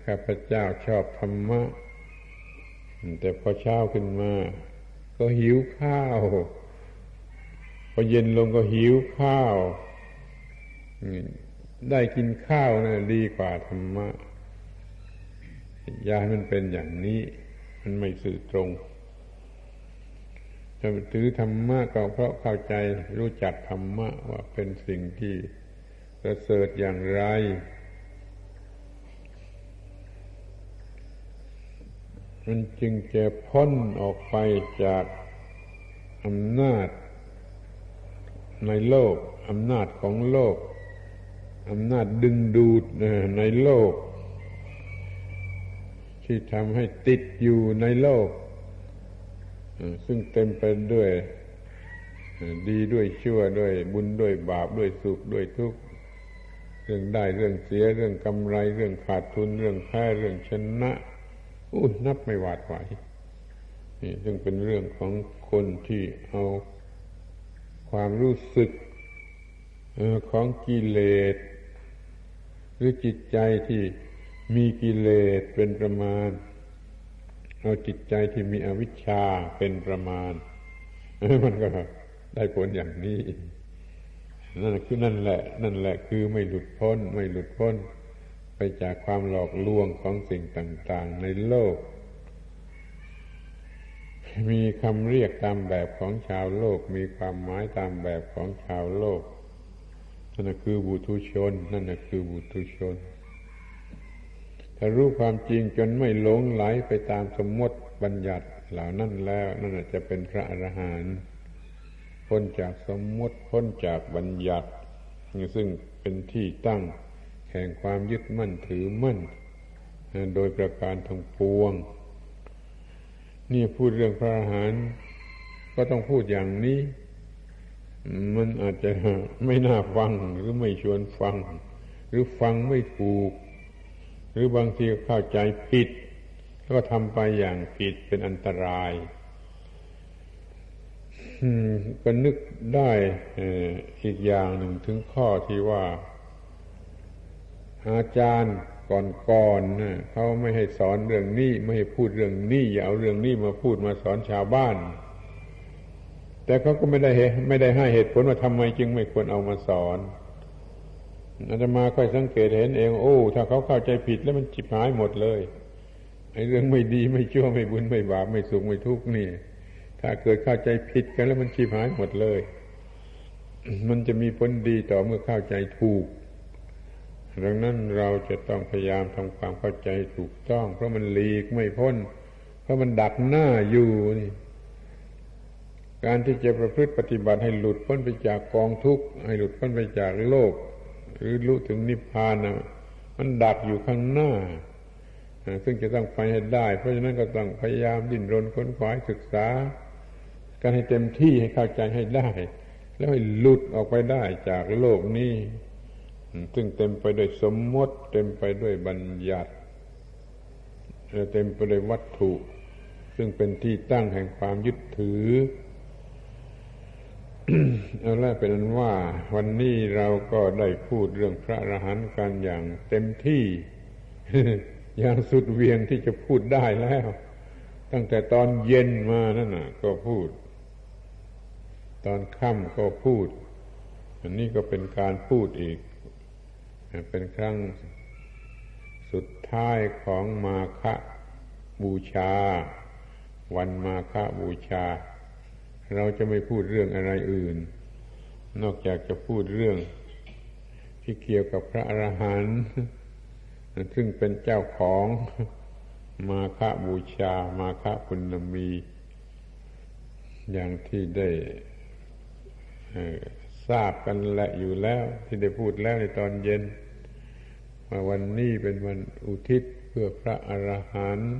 ข้าพเจ้าชอบธรรมะ แต่พอเช้าขึ้นมา ก็หิวข้าว พอเย็นลงก็หิวข้าว ได้กินข้าวนะดีกว่าธรรมะยาให้มันเป็นอย่างนี้ มันไม่สื่อตรง จะถือธรรมะก็เพราะเข้าใจรู้จักธรรมะว่าเป็นสิ่งที่ประเสริฐอย่างไร มันจึงจะพ้นออกไปจากอำนาจในโลกอำนาจของโลกอำนาจดึงดูดในโลก ที่ทำให้ติดอยู่ในโลก ซึ่งเต็มไปด้วย ดีด้วยชั่วด้วยบุญด้วยบาปด้วยสุขด้วยทุกข์เรื่องได้เรื่องเสียเรื่องกำไร เรื่องขาดทุนเรื่องแพ้เรื่องชนะอุ้ยนับไม่หวาดไหวนี่ซึ่งเป็นเรื่องของคนที่เอาความรู้สึกของกิเลสหรือจิตใจที่มีกิเลสเป็นประมาณ เอาจิตใจที่มีอวิชชาเป็นประมาณ มันก็ได้ผลอย่างนี้นั่นคือนั่นแหละ นั่นแหละคือไม่หลุดพ้น ไม่หลุดพ้น ไปจากความหลอกลวงของสิ่งต่าง ๆ ในโลก มีคำเรียกตามแบบของชาวโลก มีความหมายตามแบบของชาวโลกนั่นคือบุตุชน นั่นคือบุตุชน รู้ความจริงจนไม่หลงไหลไปตามสมมติบัญญัติเหล่านั้นแล้ว นั่นจะเป็นพระอรหันต์พ้นจากสมมติพ้นจากบัญญัติซึ่งเป็นที่ตั้งแห่งความยึดมั่นถือมั่น โดยประการทั้งปวง นี่พูดเรื่องพระอรหันต์ก็ต้องพูดอย่างนี้ มันอาจจะไม่น่าฟังหรือไม่ชวนฟัง หรือฟังไม่ถูก หรือบางทีเข้าใจผิด แล้วก็ทำไปอย่างผิดเป็นอันตรายก็นึกได้อีกอย่างหนึ่งถึงข้อที่ว่า อาจารย์ก่อนๆนะเขาไม่ให้สอนเรื่องนี้ไม่ให้พูดเรื่องนี้อย่าเอาเรื่องนี้มาพูดมาสอนชาวบ้าน แต่เขาก็ไม่ได้ไม่ได้ให้เหตุผลว่าทำไมจึงไม่ควรเอามาสอน อาตมาค่อยสังเกตเห็นเอง โอ้ ถ้าเขาเข้าใจผิดแล้วมันจิบหายหมดเลยไอ้เรื่องไม่ดีไม่ชั่วไม่บุญไม่บาปไม่สุขไม่ทุกข์นี่ ถ้าเกิดเข้าใจผิดกันแล้วมันชีพหายหมดเลย มันจะมีผลดีต่อเมื่อเข้าใจถูก ดังนั้นเราจะต้องพยายามทำความเข้าใจถูกต้อง เพราะมันหลีกไม่พ้น เพราะมันดักหน้าอยู่นี่การที่จะประพฤติปฏิบัติให้หลุดพ้นไปจากกองทุกข์ให้หลุดพ้นไปจากโลก รือรู้ถึงนิพพานนะมันดักอยู่ข้างหน้า ซึ่งจะต้องไปให้ได้ เพราะฉะนั้นก็ต้องพยายามดิ้นรนค้นคว้าศึกษากันให้เต็มที่ให้เข้าใจให้ได้ แล้วให้หลุดออกไปได้จากโลกนี้ ซึ่งเต็มไปด้วยสมมติ เต็มไปด้วยบัญญัติเต็มไปด้วยวัตถุ ซึ่งเป็นที่ตั้งแห่งความยึดถือ เอาละเป็นนั้นว่า วันนี้เราก็ได้พูดเรื่องพระอรหันต์กันอย่างเต็มที่ อย่างสุดเวียงที่จะพูดได้แล้ว ตั้งแต่ตอนเย็นมานั่นน่ะ ก็พูด ตอนค่ำก็พูด อันนี้ก็เป็นการพูดอีก เป็นครั้งสุดท้ายของมาฆบูชา วันมาฆบูชา เราจะไม่พูดเรื่องอะไรอื่น นอกจากจะพูดเรื่องที่เกี่ยวกับพระอรหันต์ซึ่งเป็นเจ้าของมาฆบูชา มาฆปุณมี อย่างที่ได้ทราบกันและอยู่แล้ว ที่ได้พูดแล้วในตอนเย็นว่าวันนี้เป็นวันอุทิศเพื่อพระอรหันต์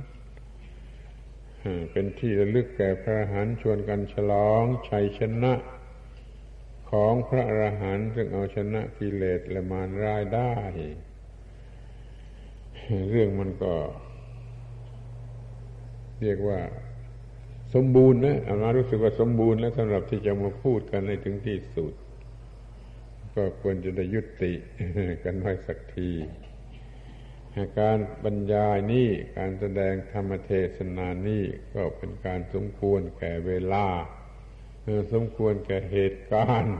เป็นที่ระลึกแก่พระอรหันต์ชวนกันฉลองชัยชนะของพระอรหันต์ซึ่งเอาชนะกิเลสและมารร้ายได้ เรื่องมันก็ เรียกว่า สมบูรณ์นะอามารู้สึกว่าสมบูรณ์แล้วสำหรับที่จะมาพูดกันในถึงที่สุด ก็ควรจะได้ยุติกันไว้สักที การบรรยายนี้การแสดงธรรมเทศนานี้ก็เป็นการสมควรแก่เวลาสมควรแก่เหตุการณ์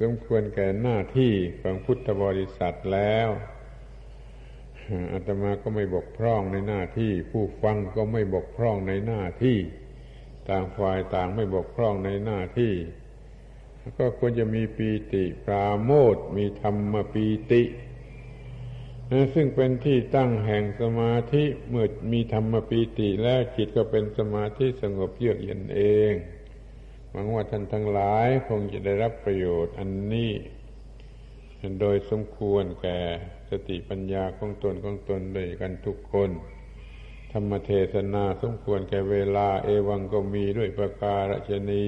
สมควรแก่หน้าที่ของพุทธบริษัทแล้วอาตมาก็ไม่บกพร่องในหน้าที่ ผู้ฟังก็ไม่บกพร่องในหน้าที่ ต่างฝ่ายต่างไม่บกพร่องในหน้าที่ ก็ควรจะมีปีติปราโมทมีธรรมปีติ ซึ่งเป็นที่ตั้งแห่งสมาธิเมื่อมีธรรมปีติแล้วจิตก็เป็นสมาธิสงบเยือกเย็นเองหวังว่าท่านทั้งหลายคงจะได้รับประโยชน์อันนี้ โดยสมควรแก่สติปัญญาของตนของตนด้วยกันทุกคน ธรรมเทศนาสมควรแก่เวลาเอวังก็มีด้วยประการฉนี